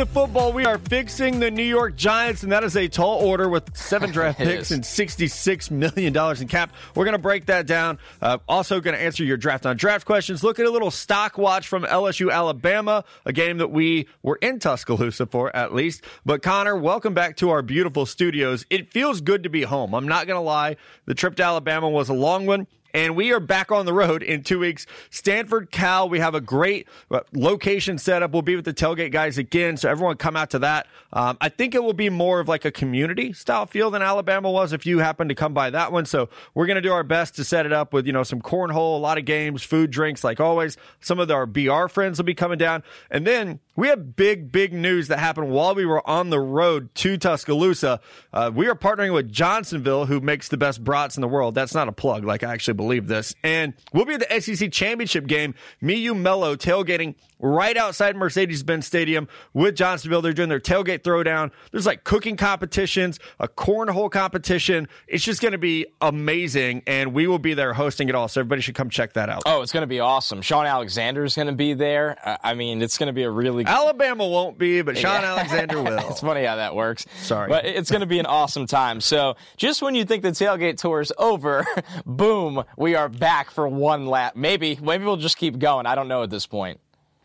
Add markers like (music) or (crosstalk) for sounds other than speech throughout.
Today on Stick to Football, we are fixing the New York Giants, and that is a tall order with seven (laughs) draft picks and $66 million in cap. We're going to break that down. Uh, also, going to answer your draft on draft questions. Look at a little stock watch from LSU Alabama, a game that we were in Tuscaloosa for at least. But Connor, welcome back to our beautiful studios. It feels good to be home. I'm not going to lie. The trip to Alabama was a long one. And we are back on the road in two weeks. Stanford, Cal. We have a great uh, location set up. We'll be with the tailgate guys again. So everyone come out to that. Um, I think it will be more of like a community style feel than Alabama was if you happen to come by that one. So we're going to do our best to set it up with, you know, some cornhole, a lot of games, food, drinks, like always. Some of our BR friends will be coming down. And then we have big, big news that happened while we were on the road to Tuscaloosa. Uh, we are partnering with Johnsonville, who makes the best brats in the world. That's not a plug. Like I actually believe this. And we'll be at the SEC championship game. Me, you, Mello tailgating right outside Mercedes Benz Stadium with Johnsonville. They're doing their tailgate throwdown. There's like cooking competitions, a cornhole competition. It's just going to be amazing. And we will be there hosting it all. So everybody should come check that out. Oh, it's going to be awesome. Shaun Alexander is going to be there. I mean, it's going to be a really good... Alabama won't be, but Shaun yeah. Alexander (laughs) will. it's funny how that works. Sorry. But it's going to be an awesome time. So just when you think the tailgate tour is over, (laughs) boom, we are back for one lap. Maybe, maybe we'll just keep going. I don't know at this point.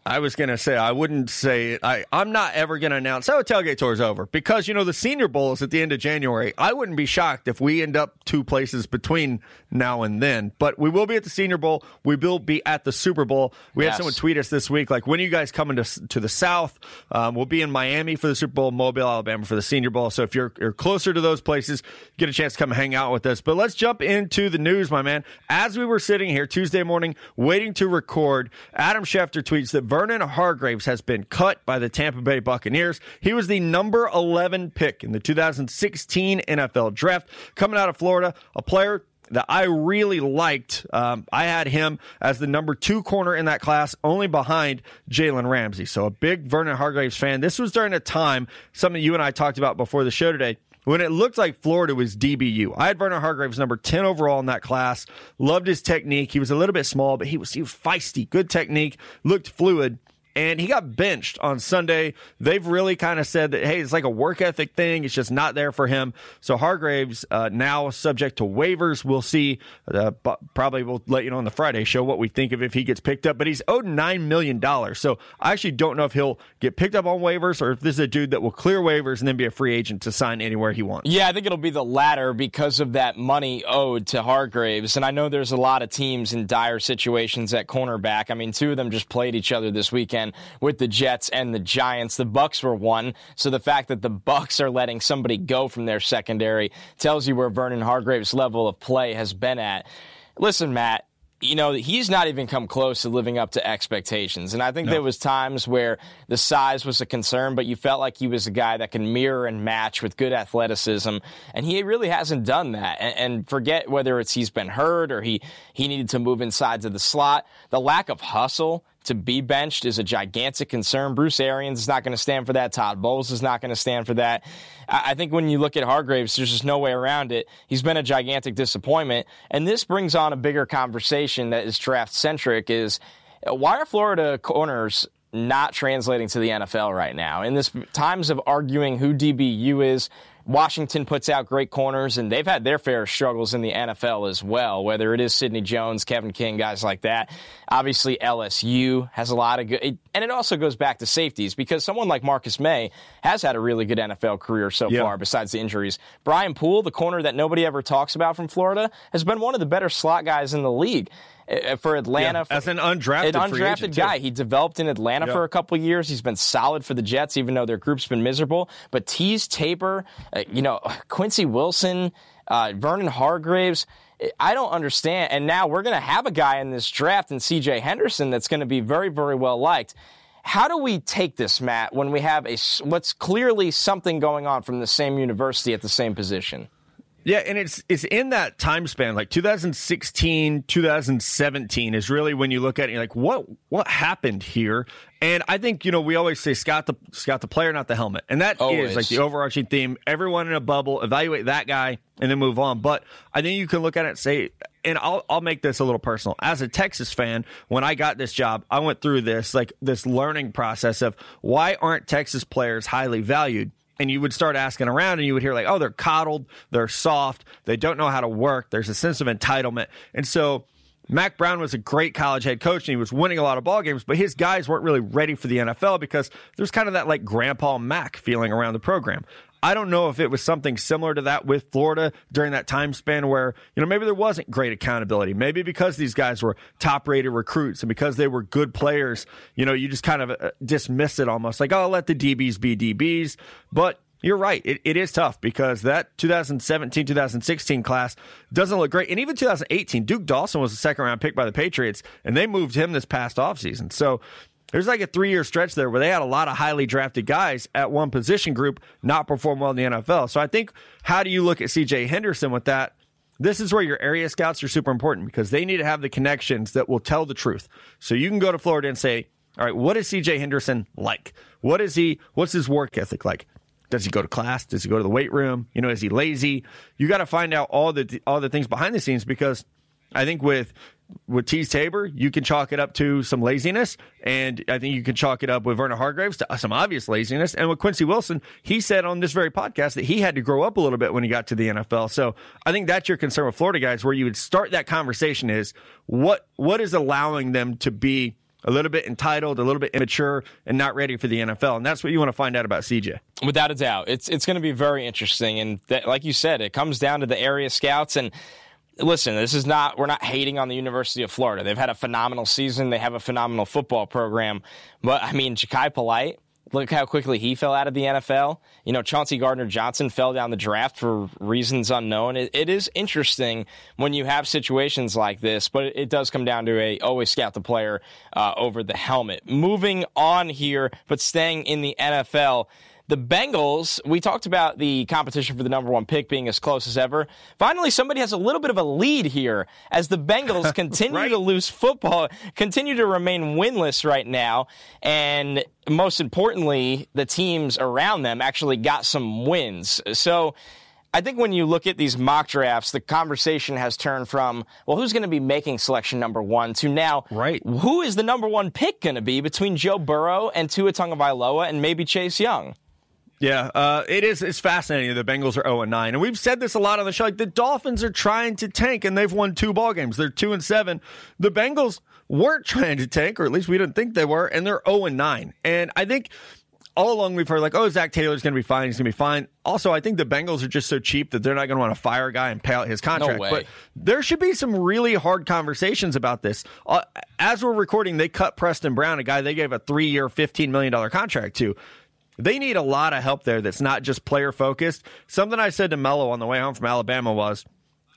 I was going to say, I wouldn't say, I, I'm not ever going to announce, oh, tailgate tour is over because, you know, the Senior Bowl is at the end of January. I wouldn't be shocked if we end up two places between now and then. But we will be at the Senior Bowl. We will be at the Super Bowl. We yes. had someone tweet us this week, like, when are you guys coming to, to the South? Um, we'll be in Miami for the Super Bowl, Mobile, Alabama for the Senior Bowl. So if you're, you're closer to those places, get a chance to come hang out with us. But let's jump into the news, my man. As we were sitting here Tuesday morning waiting to record, Adam Schefter tweets that Vernon Hargreaves has been cut by the Tampa Bay Buccaneers. He was the number 11 pick in the 2016 NFL draft, coming out of Florida, a player that I really liked. Um, I had him as the number two corner in that class, only behind Jalen Ramsey. So a big Vernon Hargreaves fan. This was during a time, something you and I talked about before the show today, when it looked like Florida was DBU. I had Vernon Hargreaves number 10 overall in that class. Loved his technique. He was a little bit small, but he was, he was feisty, good technique, looked fluid and he got benched on Sunday. They've really kind of said that, hey, it's like a work ethic thing. It's just not there for him. So Hargreaves uh, now subject to waivers. We'll see. Uh, probably we'll let you know on the Friday show what we think of if he gets picked up. But he's owed nine million dollars. So I actually don't know if he'll get picked up on waivers or if this is a dude that will clear waivers and then be a free agent to sign anywhere he wants. Yeah, I think it'll be the latter because of that money owed to Hargreaves. And I know there's a lot of teams in dire situations at cornerback. I mean, two of them just played each other this weekend with the Jets and the Giants. The Bucks were one, so the fact that the Bucks are letting somebody go from their secondary tells you where Vernon Hargreaves' level of play has been at. Listen, Matt, you know, he's not even come close to living up to expectations. And I think no. there was times where the size was a concern, but you felt like he was a guy that can mirror and match with good athleticism. And he really hasn't done that. And, and forget whether it's he's been hurt or he, he needed to move inside to the slot. The lack of hustle to be benched is a gigantic concern. Bruce Arians is not going to stand for that. Todd Bowles is not going to stand for that. I think when you look at Hargreaves, there's just no way around it. He's been a gigantic disappointment. And this brings on a bigger conversation that is draft centric is why are Florida corners not translating to the NFL right now? In this times of arguing who DBU is, Washington puts out great corners, and they've had their fair struggles in the NFL as well, whether it is Sidney Jones, Kevin King, guys like that. Obviously, LSU has a lot of good, and it also goes back to safeties because someone like Marcus Maye has had a really good NFL career so yep. far, besides the injuries. Brian Poole, the corner that nobody ever talks about from Florida, has been one of the better slot guys in the league. Uh, for Atlanta. Yeah, for, as an undrafted, an undrafted guy. Too. He developed in Atlanta for a couple years. He's been solid for the Jets, even though their group's been miserable. But Teez Tabor, uh, you know, Quincy Wilson, uh, Vernon Hargreaves. I don't understand. And now we're going to have a guy in this draft in CJ Henderson that's going to be very, very well liked. How do we take this, Matt, when we have a what's clearly something going on from the same university at the same position? Yeah, and it's it's in that time span, like 2016, 2017 is really when you look at it, you're like, what what happened here? And I think, you know, we always say scout the scout the player, not the helmet. And that Always. is like the overarching theme. Everyone in a bubble, evaluate that guy and then move on. But I think you can look at it and say, and I'll I'll make this a little personal. As a Texas fan, when I got this job, I went through this like this learning process of why aren't Texas players highly valued? And you would start asking around and you would hear like, oh, they're coddled, they're soft, they don't know how to work, there's a sense of entitlement. And so Mack Brown was a great college head coach and he was winning a lot of ball games, but his guys weren't really ready for the NFL because there's kind of that like grandpa Mack feeling around the program. I don't know if it was something similar to that with Florida during that time span where, you know, maybe there wasn't great accountability. Maybe because these guys were top rated recruits and because they were good players, you know, you just kind of uh, dismiss it almost like, oh, let the DBs be DBs. But you're right. It, it is tough because that 2017 2016 class doesn't look great. And even 2018, Duke Dawson was a second round pick by the Patriots, and they moved him this past offseason. So there's like a three year stretch there where they had a lot of highly drafted guys at one position group not perform well in the NFL. So I think, how do you look at CJ Henderson with that? This is where your area scouts are super important because they need to have the connections that will tell the truth. So you can go to Florida and say, all right, what is CJ Henderson like? What is he, what's his work ethic like? Does he go to class? Does he go to the weight room? You know, is he lazy? You got to find out all the all the things behind the scenes because I think with with Teez Tabor, you can chalk it up to some laziness, and I think you can chalk it up with Vernon Hargreaves to some obvious laziness. And with Quincy Wilson, he said on this very podcast that he had to grow up a little bit when he got to the NFL. So I think that's your concern with Florida guys, where you would start that conversation is what what is allowing them to be a little bit entitled, a little bit immature, and not ready for the NFL. And that's what you want to find out about CJ. Without a doubt, it's it's going to be very interesting. And like you said, it comes down to the area scouts. And listen, this is not we're not hating on the University of Florida. They've had a phenomenal season. They have a phenomenal football program. But I mean, Jachai Polite Look how quickly he fell out of the NFL. You know, Chauncey Gardner Johnson fell down the draft for reasons unknown. it, it is interesting when you have situations like this, but it, it does come down to a always scout the player uh, over the helmet. Moving on here, but staying in the NFL. The Bengals, we talked about the competition for the number one pick being as close as ever. Finally, somebody has a little bit of a lead here as the Bengals (laughs) continue right. to lose football, continue to remain winless right now. And most importantly, the teams around them actually got some wins. So, I think when you look at these mock drafts, the conversation has turned from, well, who's going to be making selection number one to now, right. who is the number one pick going to be between Joe Burrow and Tua Tagovailoa and maybe Chase Young? Yeah, uh, it is. It's fascinating. The Bengals are zero and nine, and we've said this a lot on the show. Like the Dolphins are trying to tank, and they've won two ball games. They're two and seven. The Bengals weren't trying to tank, or at least we didn't think they were, and they're zero and nine. And I think all along we've heard like, oh, Zac Taylor's going to be fine. He's going to be fine. Also, I think the Bengals are just so cheap that they're not going to want to fire a guy and pay out his contract. No but there should be some really hard conversations about this. Uh, as we're recording, they cut Preston Brown, a guy they gave a three-year, fifteen million dollar contract to. They need a lot of help there that's not just player focused. Something I said to Mello on the way home from Alabama was,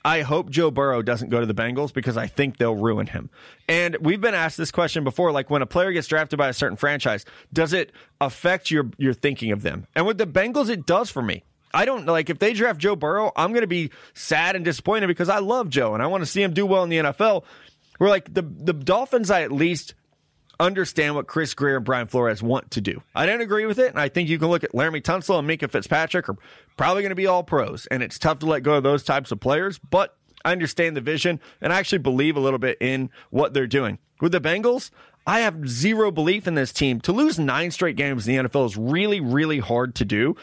I hope Joe Burrow doesn't go to the Bengals because I think they'll ruin him. And we've been asked this question before like when a player gets drafted by a certain franchise, does it affect your your thinking of them? And with the Bengals it does for me. I don't like if they draft Joe Burrow, I'm going to be sad and disappointed because I love Joe and I want to see him do well in the NFL. We're like the the Dolphins I at least understand what Chris Grier and Brian Flores want to do. I don't agree with it, and I think you can look at Laremy Tunsil and Minkah Fitzpatrick are probably going to be all pros, and it's tough to let go of those types of players, but I understand the vision, and I actually believe a little bit in what they're doing. With the Bengals, I have zero belief in this team. To lose nine straight games in the NFL is really, really hard to do.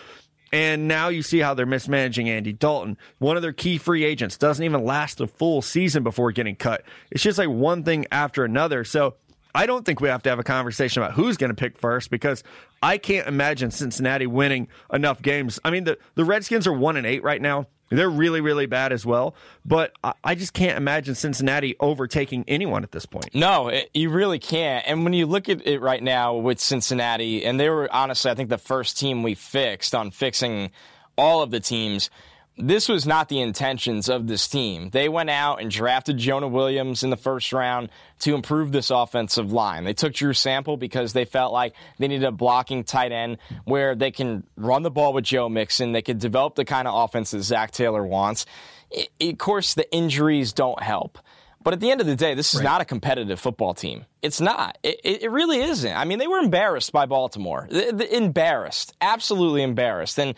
And now you see how they're mismanaging Andy Dalton. One of their key free agents doesn't even last a full season before getting cut. It's just like one thing after another. So I don't think we have to have a conversation about who's going to pick first because I can't imagine Cincinnati winning enough games. I mean, the, the Redskins are one and eight right now. They're really, really bad as well. But I, I just can't imagine Cincinnati overtaking anyone at this point. No, it, you really can't. And when you look at it right now with Cincinnati, and they were honestly, I think, the first team we fixed on fixing all of the teams this was not the intentions of this team. They went out and drafted Jonah Williams in the first round to improve this offensive line. They took Drew Sample because they felt like they needed a blocking tight end where they can run the ball with Joe Mixon. They could develop the kind of offense that Zac Taylor wants. It, of course, the injuries don't help. But at the end of the day, this is right. not a competitive football team. It's not. It, it, really isn't. I mean, they were embarrassed by Baltimore. Embarrassed. Absolutely embarrassed. And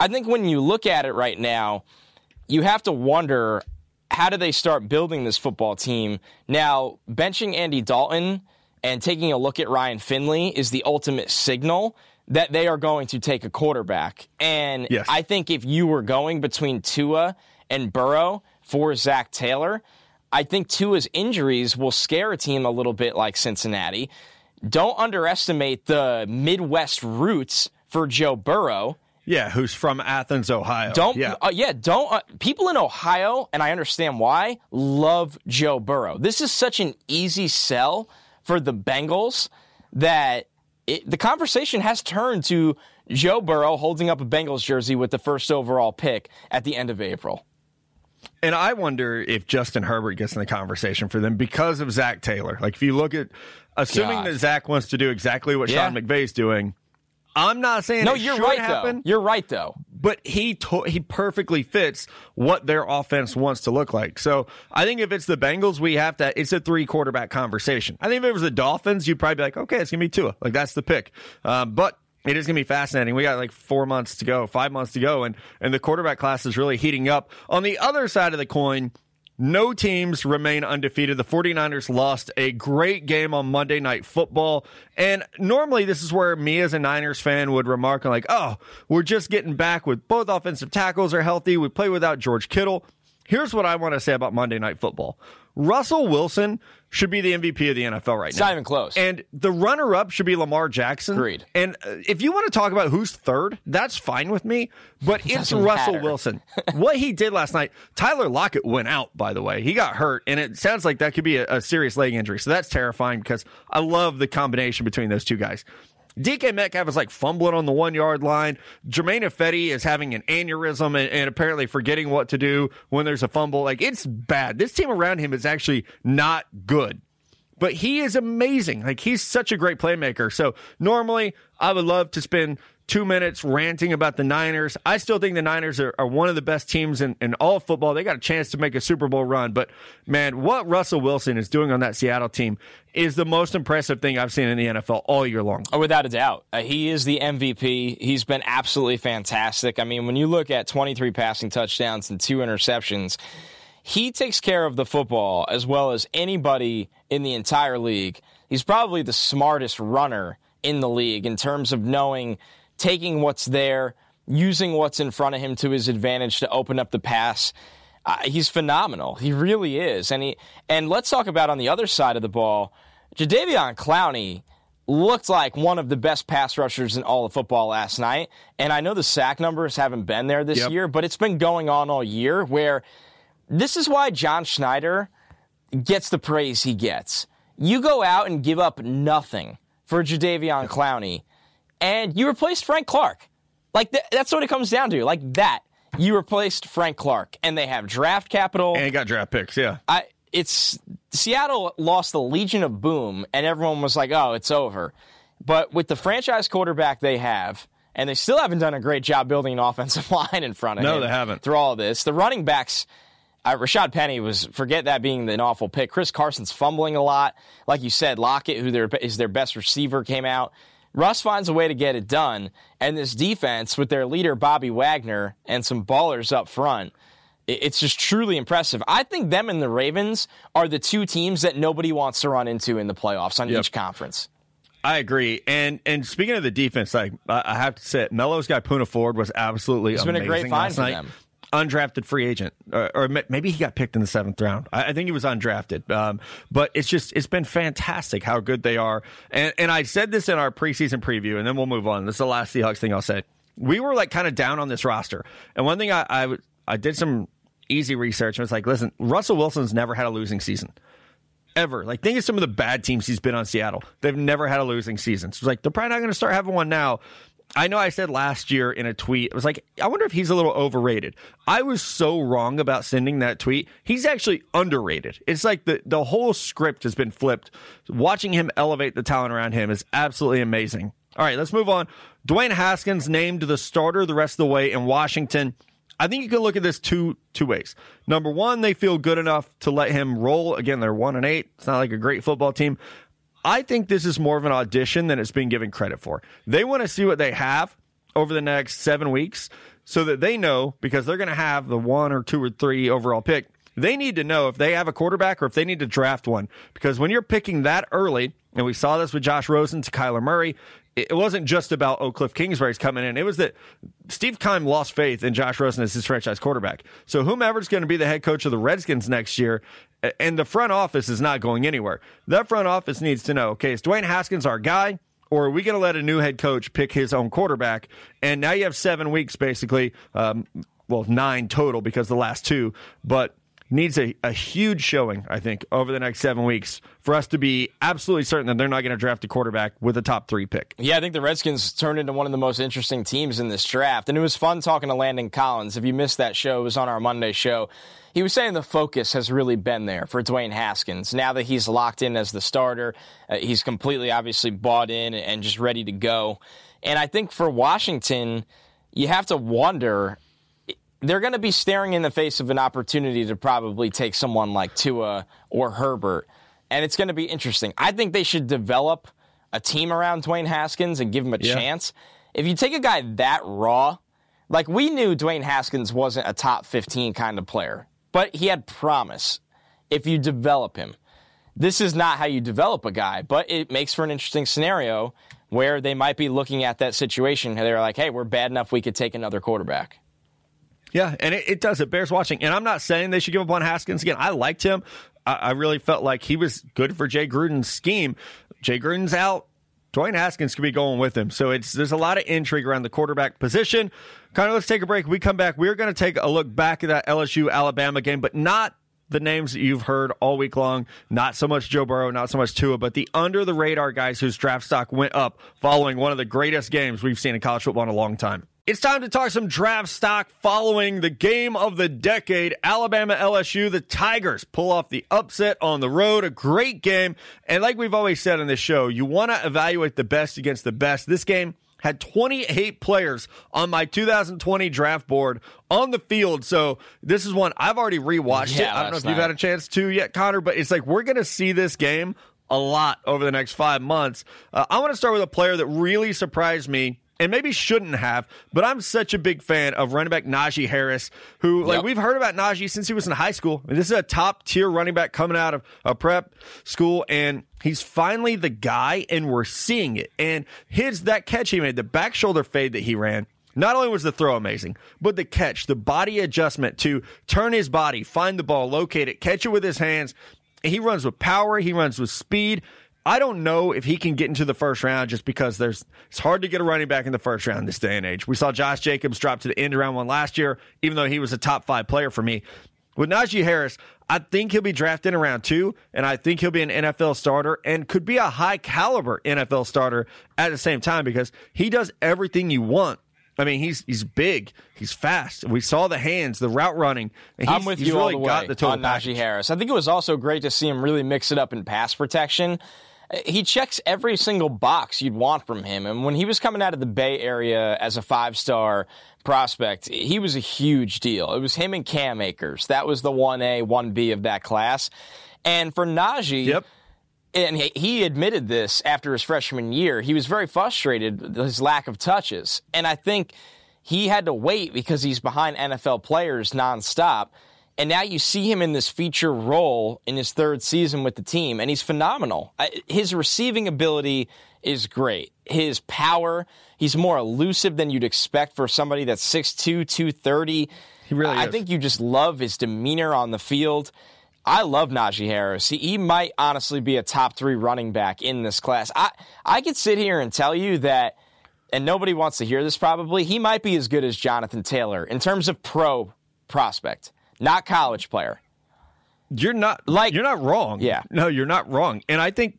I think when you look at it right now, you have to wonder how do they start building this football team? Now, benching Andy Dalton and taking a look at Ryan Finley is the ultimate signal that they are going to take a quarterback. And yes. I think if you were going between Tua and Burrow for Zac Taylor, I think Tua's injuries will scare a team a little bit like Cincinnati. Don't underestimate the Midwest roots for Joe Burrow. Yeah, who's from Athens, Ohio. Don't yeah, uh, yeah don't uh, people in Ohio, and I understand why, love Joe Burrow. This is such an easy sell for the Bengals that it, the conversation has turned to Joe Burrow holding up a Bengals jersey with the first overall pick at the end of April. And I wonder if Justin Herbert gets in the conversation for them because of Zac Taylor. Like, if you look at, assuming God. that Zac wants to do exactly what yeah. Sean McVay's doing, I'm not saying no. you're right happen, though. You're right though. But he to- he perfectly fits what their offense wants to look like. So I think if it's the Bengals, we have to. It's a three quarterback conversation. I think if it was the Dolphins, you'd probably be like, okay, it's gonna be Tua. Like that's the pick. Um, but it is going to be fascinating. We got like four months to go, five months to go, and and the quarterback class is really heating up. On the other side of the coin, no teams remain undefeated. The 49ers lost a great game on Monday Night Football. And normally, this is where me as a Niners fan would remark like, oh, we're just getting back with both offensive tackles are healthy. We play without George Kittle. Here's what I want to say about Monday Night Football Russell Wilson should be the MVP of the NFL right it's now. Not even close. And the runner up should be Lamar Jackson. Agreed. And uh, if you want to talk about who's third, that's fine with me. But (laughs) it it's Russell matter. Wilson. (laughs) what he did last night, Tyler Lockett went out, by the way. He got hurt, and it sounds like that could be a, a serious leg injury. So that's terrifying because I love the combination between those two guys. DK Metcalf is like fumbling on the one yard line. Germain Ifedi is having an aneurysm and, and, apparently forgetting what to do when there's a fumble. Like it's bad. This team around him is actually not good. But he is amazing. Like he's such a great playmaker. So normally I would love to spend two minutes ranting about the Niners. I still think the Niners are, are one of the best teams in, in all football. They got a chance to make a Super Bowl run. But man, what Russell Wilson is doing on that Seattle team is the most impressive thing I've seen in the NFL all year long. Oh, without a doubt. Uh, he is the MVP. He's been absolutely fantastic. I mean, when you look at 23 passing touchdowns and two interceptions, he takes care of the football as well as anybody in the entire league. He's probably the smartest runner in the league in terms of knowing – taking what's there, using what's in front of him to his advantage to open up the pass. Uh, he's phenomenal. He really is. And he and let's talk about on the other side of the ball, Jadeveon Clowney looked like one of the best pass rushers in all of football last night. And I know the sack numbers haven't been there this yep. year, but it's been going on all year where this is why John Schneider gets the praise he gets. You go out and give up nothing for Jadeveon Clowney and you replaced Frank Clark. Like th- that's what it comes down to. Like that, you replaced Frank Clark, and they have draft capital. And got draft picks. Yeah, I. It's Seattle lost the Legion of Boom, and everyone was like, "Oh, it's over." But with the franchise quarterback they have, and they still haven't done a great job building an offensive (laughs) line in front of no, him. No, they haven't. Through all this, the running backs. Uh, Rashaad Penny was forget that being an awful pick. Chris Carson's fumbling a lot, like you said. Lockett, who their, is their best receiver, came out. Russ finds a way to get it done, and this defense with their leader Bobby Wagner and some ballers up front, it's just truly impressive. I think them and the Ravens are the two teams that nobody wants to run into in the playoffs on yep. each conference. I agree. And and speaking of the defense, like I have to say, Mello's guy Poona Ford was absolutely it's been a great find for night. them undrafted free agent, or, or, maybe he got picked in the seventh round. I, I think he was undrafted. Um, but it's just it's been fantastic how good they are. And and I said this in our preseason preview, and then we'll move on. This is the last Seahawks thing I'll say. We were like kind of down on this roster, and one thing I I, I did some easy research and was like, listen, Russell Wilson's never had a losing season ever. Like, think of some of the bad teams he's been on Seattle. They've never had a losing season. So it's like they're probably not going to start having one now. I know I said last year in a tweet, it was like, I wonder if he's a little overrated. I was so wrong about sending that tweet. He's actually underrated. It's like the, the whole script has been flipped. Watching him elevate the talent around him is absolutely amazing. All right, let's move on. Dwayne Haskins named the starter the rest of the way in Washington. I think you can look at this two two ways. Number one, they feel good enough to let him roll. Again, they're one and eight. It's not like a great football team. I think this is more of an audition than it's being given credit for. They want to see what they have over the next seven weeks so that they know because they're going to have the one or two or three overall pick. They need to know if they have a quarterback or if they need to draft one. Because when you're picking that early, and we saw this with Josh Rosen to Kyler Murray, it wasn't just about Oak Kliff Kingsbury's coming in. It was that Steve Keim lost faith in Josh Rosen as his franchise quarterback. So whomever's going to be the head coach of the Redskins next year, and the front office is not going anywhere. That front office needs to know, okay, is Dwayne Haskins our guy? Or are we going to let a new head coach pick his own quarterback? And now you have seven weeks, basically, um, well, nine total because the last two, but needs a, a huge showing, I think, over the next seven weeks for us to be absolutely certain that they're not going to draft a quarterback with a top three pick. Yeah, I think the Redskins turned into one of the most interesting teams in this draft. And it was fun talking to Landon Collins. If you missed that show, it was on our Monday show. He was saying the focus has really been there for Dwayne Haskins. Now that he's locked in as the starter, uh, he's completely obviously bought in and just ready to go. And I think for Washington, you have to wonder they're going to be staring in the face of an opportunity to probably take someone like Tua or Herbert. And it's going to be interesting. I think they should develop a team around Dwayne Haskins and give him a yeah. chance. If you take a guy that raw, like we knew Dwayne Haskins wasn't a top 15 kind of player, but he had promise if you develop him. This is not how you develop a guy, but it makes for an interesting scenario where they might be looking at that situation. They're like, hey, we're bad enough we could take another quarterback. Yeah, and it, it, does. It bears watching. And I'm not saying they should give up on Haskins again. I liked him. I, I really felt like he was good for Jay Gruden's scheme. Jay Gruden's out. Dwayne Haskins could be going with him. So it's there's a lot of intrigue around the quarterback position. Kind of let's take a break. We come back. We're going to take a look back at that LSU Alabama game, but not the names that you've heard all week long. Not so much Joe Burrow, not so much Tua, but the under the radar guys whose draft stock went up following one of the greatest games we've seen in college football in a long time. It's time to talk some draft stock following the game of the decade. Alabama LSU, the Tigers pull off the upset on the road. A great game. And like we've always said on this show, you want to evaluate the best against the best. This game had 28 players on my 2020 draft board on the field. So this is one I've already rewatched yeah, it. I don't know if you've had a chance to yet, Connor, but it's like we're going to see this game a lot over the next five months. Uh, I want to start with a player that really surprised me and maybe shouldn't have, but I'm such a big fan of running back Najee Harris, who, like, we've heard about Najee since he was in high school. I mean, this is a top tier running back coming out of a prep school, and he's finally the guy, and we're seeing it. And his, that catch he made, the back shoulder fade that he ran, not only was the throw amazing, but the catch, the body adjustment to turn his body, find the ball, locate it, catch it with his hands. He runs with power, he runs with speed. I don't know if he can get into the first round just because there's it's hard to get a running back in the first round this day and age. We saw Josh Jacobs drop to the end of round one last year, even though he was a top five player for me. With Najee Harris, I think he'll be drafted in round two, and I think he'll be an NFL starter and could be a high caliber NFL starter at the same time because he does everything you want I mean, he's he's big, he's fast. We saw the hands, the route running. I'm with you really all the way the on Najee Harris. I think it was also great to see him really mix it up in pass protection he checks every single box you'd want from him. And when he was coming out of the Bay Area as a five star prospect, he was a huge deal. It was him and Cam Akers. That was the 1A, 1B of that class. And for Najee, yep. and he admitted this after his freshman year, he was very frustrated with his lack of touches. And I think he had to wait because he's behind NFL players nonstop. And now you see him in this feature role in his third season with the team, and he's phenomenal. His receiving ability is great. His power, he's more elusive than you'd expect for somebody that's 6'2, 230. He really I is. think you just love his demeanor on the field. I love Najee Harris. He, he might honestly be a top three running back in this class. I, I could sit here and tell you that, and nobody wants to hear this probably, he might be as good as Jonathan Taylor in terms of pro prospect not college player. You're not like you're not wrong. Yeah, no, you're not wrong. And I think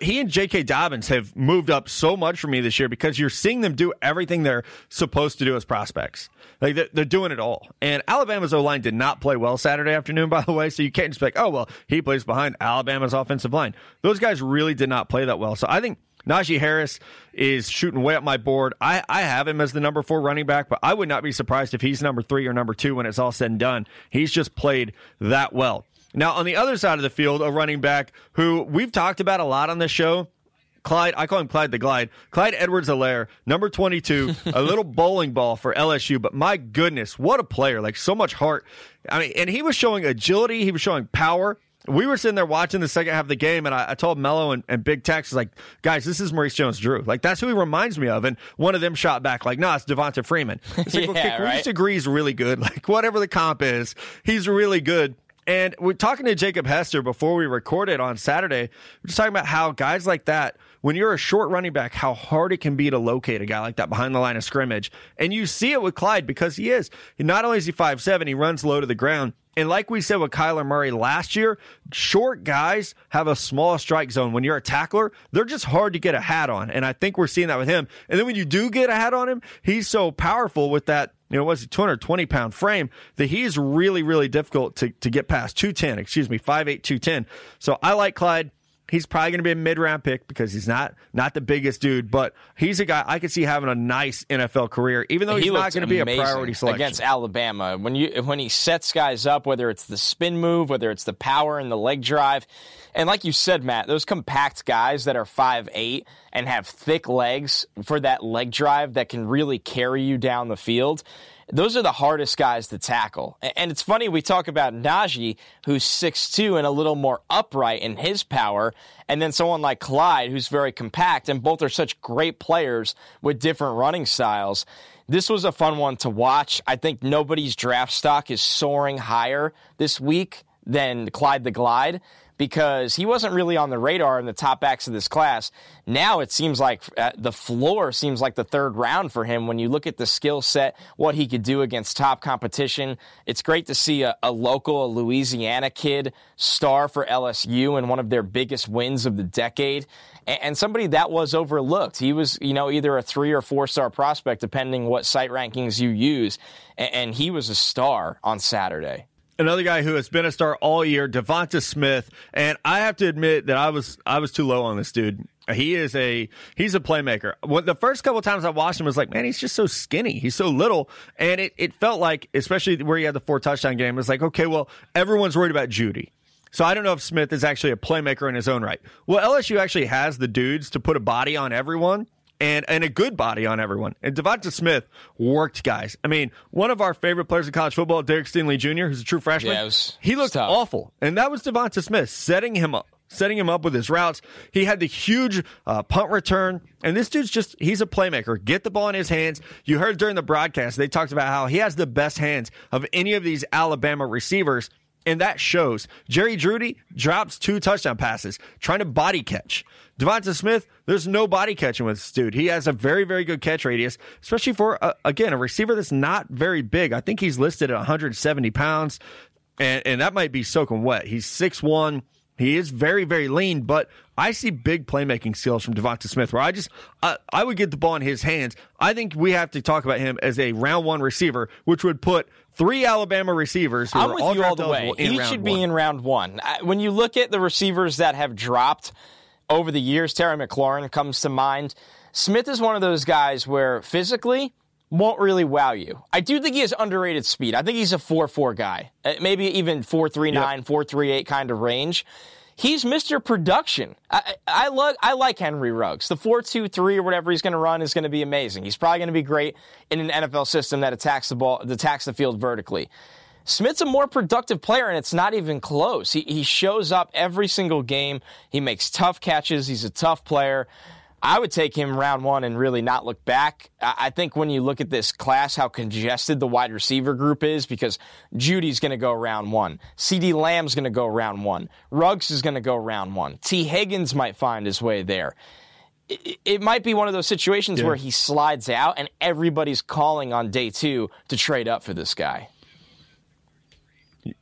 he and J.K. Dobbins have moved up so much for me this year because you're seeing them do everything they're supposed to do as prospects. Like they're, they're doing it all. And Alabama's O line did not play well Saturday afternoon, (laughs) by the way. So you can't just be like, oh well, he plays behind Alabama's offensive line. Those guys really did not play that well. So I think Najee Harris is shooting way up my board. I, I have him as the number four running back, but I would not be surprised if he's number three or number two when it's all said and done. He's just played that well. Now, on the other side of the field, a running back who we've talked about a lot on this show, Clyde, I call him Clyde the Glide. Clyde Edwards Helaire, number 22, a little (laughs) bowling ball for LSU, but my goodness, what a player. Like so much heart. I mean, and he was showing agility, he was showing power. We were sitting there watching the second half of the game, and I, I told Mello and, and, Big Tex, like, guys, this is Maurice Jones Drew. Like, that's who he reminds me of. And one of them shot back, like, no, it's Devonta Freeman. (laughs) It's like, yeah, okay, right? Reese agrees really good. (laughs) Like, whatever the comp is, he's really good. And we're talking to Jacob Hester before we recorded on Saturday. We're just talking about how guys like that, when you're a short running back, how hard it can be to locate a guy like that behind the line of scrimmage. And you see it with Clyde because he is. Not only is he five seven, he runs low to the ground. And like we said with Kyler Murray last year, short guys have a small strike zone. When you're a tackler, they're just hard to get a hat on. And I think we're seeing that with him. And then when you do get a hat on him, he's so powerful with that you know, was he 220 pound frame that he's really, really difficult to, to get past 210, excuse me, 5'8, 210. So I like Clyde. He's probably going to be a mid round pick because he's not not the biggest dude, but he's a guy I could see having a nice NFL career, even though he's he not going to be a priority selection against Alabama. When you when he sets guys up, whether it's the spin move, whether it's the power and the leg drive, and like you said, Matt, those compact guys that are five eight and have thick legs for that leg drive that can really carry you down the field those are the hardest guys to tackle. And it's funny, we talk about Najee, who's 6'2 and a little more upright in his power, and then someone like Clyde, who's very compact, and both are such great players with different running styles. This was a fun one to watch. I think nobody's draft stock is soaring higher this week than Clyde the Glide because he wasn't really on the radar in the top backs of this class. Now it seems like uh, the floor seems like the third round for him when you look at the skill set, what he could do against top competition. It's great to see a, a local, a Louisiana kid star for LSU in one of their biggest wins of the decade. And, somebody that was overlooked. He was, you know, either a three or four star prospect, depending what site rankings you use. and he was a star on Saturday another guy who has been a star all year, Devonta Smith, and I have to admit that I was I was too low on this dude. He is a he's a playmaker. When the first couple times I watched him, I was like, man, he's just so skinny. He's so little, and it, it felt like, especially where he had the four touchdown game, it was like, okay, well, everyone's worried about Jeudy. So I don't know if Smith is actually a playmaker in his own right. Well, LSU actually has the dudes to put a body on everyone and and a good body on everyone. And Devonta Smith worked guys. I mean, one of our favorite players in college football, Derek Stingley Jr., who's a true freshman, yeah, was, he looked awful, and that was Devonta Smith setting him up. Setting him up with his routes. He had the huge uh, punt return. And this dude's just, he's a playmaker. Get the ball in his hands. You heard during the broadcast, they talked about how he has the best hands of any of these Alabama receivers and that shows. Jerry Jeudy drops two touchdown passes trying to body catch. Devonta Smith, there's no body catching with this dude. He has a very, very good catch radius, especially for, uh, again, a receiver that's not very big. I think he's listed at 170 pounds, and, and that might be soaking wet. He's 6'1. He is very, very lean, but I see big playmaking skills from Devonta Smith where I just, I, I would get the ball in his hands. I think we have to talk about him as a round one receiver, which would put three Alabama receivers who I'm are with all you all the way. in He should one. be in round one. When you look at the receivers that have dropped over the years, Terry McLaurin comes to mind. Smith is one of those guys where physically won't really wow you. I do think he has underrated speed. I think he's a 4-4 guy. Uh, Maybe even 4-3-9, 4-3-8 kind of range. He's Mr. Production. I, I, I, lo- I like Henry Ruggs. The 4-2-3 or whatever he's going to run is going to be amazing. He's probably going to be great in an NFL system that attacks the ball, that attacks the field vertically. Smith's a more productive player, and it's not even close. He, he shows up every single game. He makes tough catches. He's a tough player. I would take him round one and really not look back. I think when you look at this class, how congested the wide receiver group is, because Jeudy's going to go round one. CeeDee Lamb's going to go round one. Ruggs is going to go round one. Tee Higgins might find his way there. It, it might be one of those situations Yeah. where he slides out and everybody's calling on day two to trade up for this guy.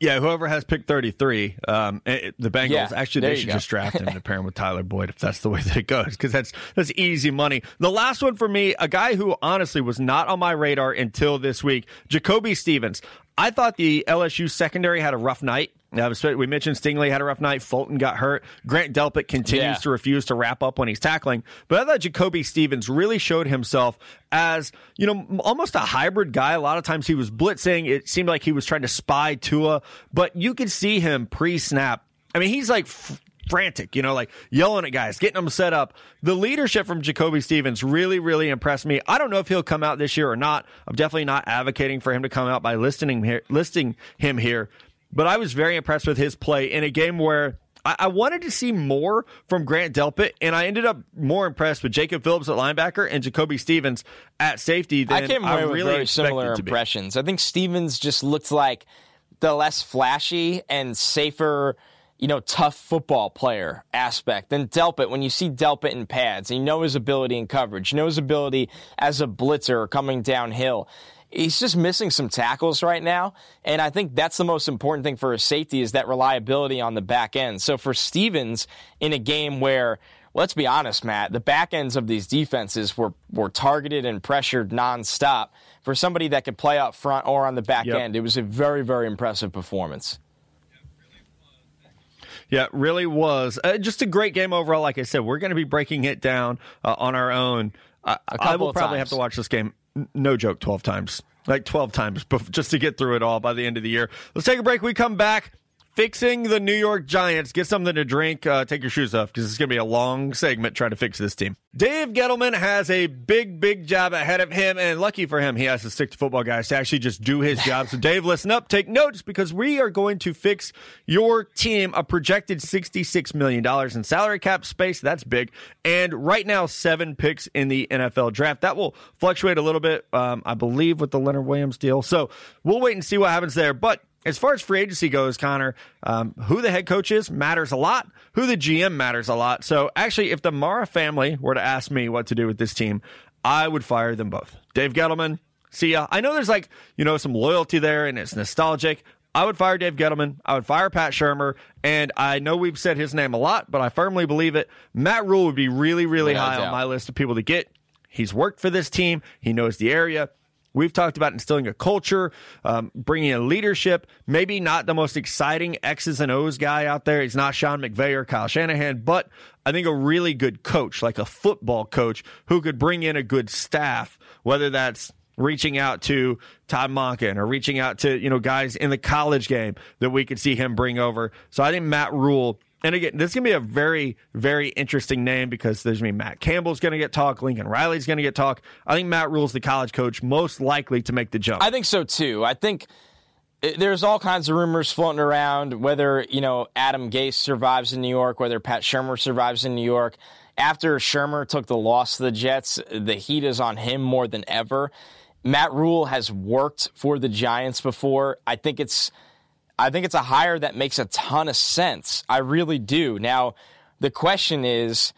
Yeah, whoever has pick 33, um, eh, the Bengals, Yeah, actually, they should go. just draft him and (laughs) pair him with Tyler Boyd if that's the way that it goes, because that's, that's easy money. The last one for me, a guy who honestly was not on my radar until this week, Jacoby Stevens. I thought the LSU secondary had a rough night. Um, we mentioned Stingley had a rough night. Fulton got hurt. Grant Delpit continues yeah. to refuse to wrap up when he's tackling. But I thought Jacoby Stevens really showed himself as, you know, almost a hybrid guy. A lot of times he was blitzing. It seemed like he was trying to spy Tua, but you could see him pre snap. I mean, he's like f- frantic, you know, like yelling at guys, getting them set up. The leadership from Jacoby Stevens really, really impressed me. I don't know if he'll come out this year or not. I'm definitely not advocating for him to come out by listing here, listing him here. But I was very impressed with his play in a game where I, I wanted to see more from Grant Delpit, and I ended up more impressed with Jacob Phillips at linebacker and Jacoby Stevens at safety than I came away I really with very similar impressions. I think Stevens just looked like the less flashy and safer – you know, tough football player aspect. Then Delpit, when you see Delpit in pads, you know his ability in coverage, you know his ability as a blitzer coming downhill he's just missing some tackles right now. And I think that's the most important thing for a safety is that reliability on the back end. So for Stevens in a game where let's be honest, Matt, the back ends of these defenses were, were targeted and pressured nonstop. For somebody that could play up front or on the back yep. end, it was a very, very impressive performance. Yeah, really was. Uh, just a great game overall. Like I said, we're going to be breaking it down uh, on our own. Uh, I will probably times. have to watch this game no joke, 12 times. Like 12 times just to get through it all by the end of the year. Let's take a break. We come back fixing the New York Giants. Get something to drink. Uh, take your shoes off because it's going to be a long segment trying to fix this team. Dave Gettleman has a big, big job ahead of him, and lucky for him, he has to stick to football guys to actually just do his job. So, Dave, listen up, take notes because we are going to fix your team a projected $66 million in salary cap space. That's big. And right now, seven picks in the NFL draft. That will fluctuate a little bit, um, I believe, with the Leonard Williams deal. So, we'll wait and see what happens there. But as far as free agency goes, Connor, um, who the head coach is matters a lot. Who the GM matters a lot. So actually, if the Mara family were to ask me what to do with this team, I would fire them both. Dave Gettleman, see ya. I know there's like, you know, some loyalty there and it's nostalgic. I would fire Dave Gettleman. I would fire Pat Shurmur. And I know we've said his name a lot, but I firmly believe it. Matt Rhule would be really, really Without high doubt. on my list of people to get. He's worked for this team. He knows the area. We've talked about instilling a culture, um, bringing in leadership. Maybe not the most exciting X's and O's guy out there. He's not Sean McVay or Kyle Shanahan, but I think a really good coach, like a football coach, who could bring in a good staff, whether that's reaching out to Todd Monken or reaching out to, you know, guys in the college game that we could see him bring over. So I think Matt Rhule and again, this is going to be a very, very interesting name because there's going to be Matt Campbell's going to get talk, Lincoln Riley's going to get talk. I think Matt Rhule's the college coach most likely to make the jump. I think so too. I think eh, there's all kinds of rumors floating around whether, you know, Adam Gase survives in New York, whether Pat Shurmur survives in New York. After Shurmur took the loss to the Jets, the heat is on him more than ever. Matt Rhule has worked for the Giants before. I think it's I think it's a hire that makes a ton of sense. I really do. Now, the question is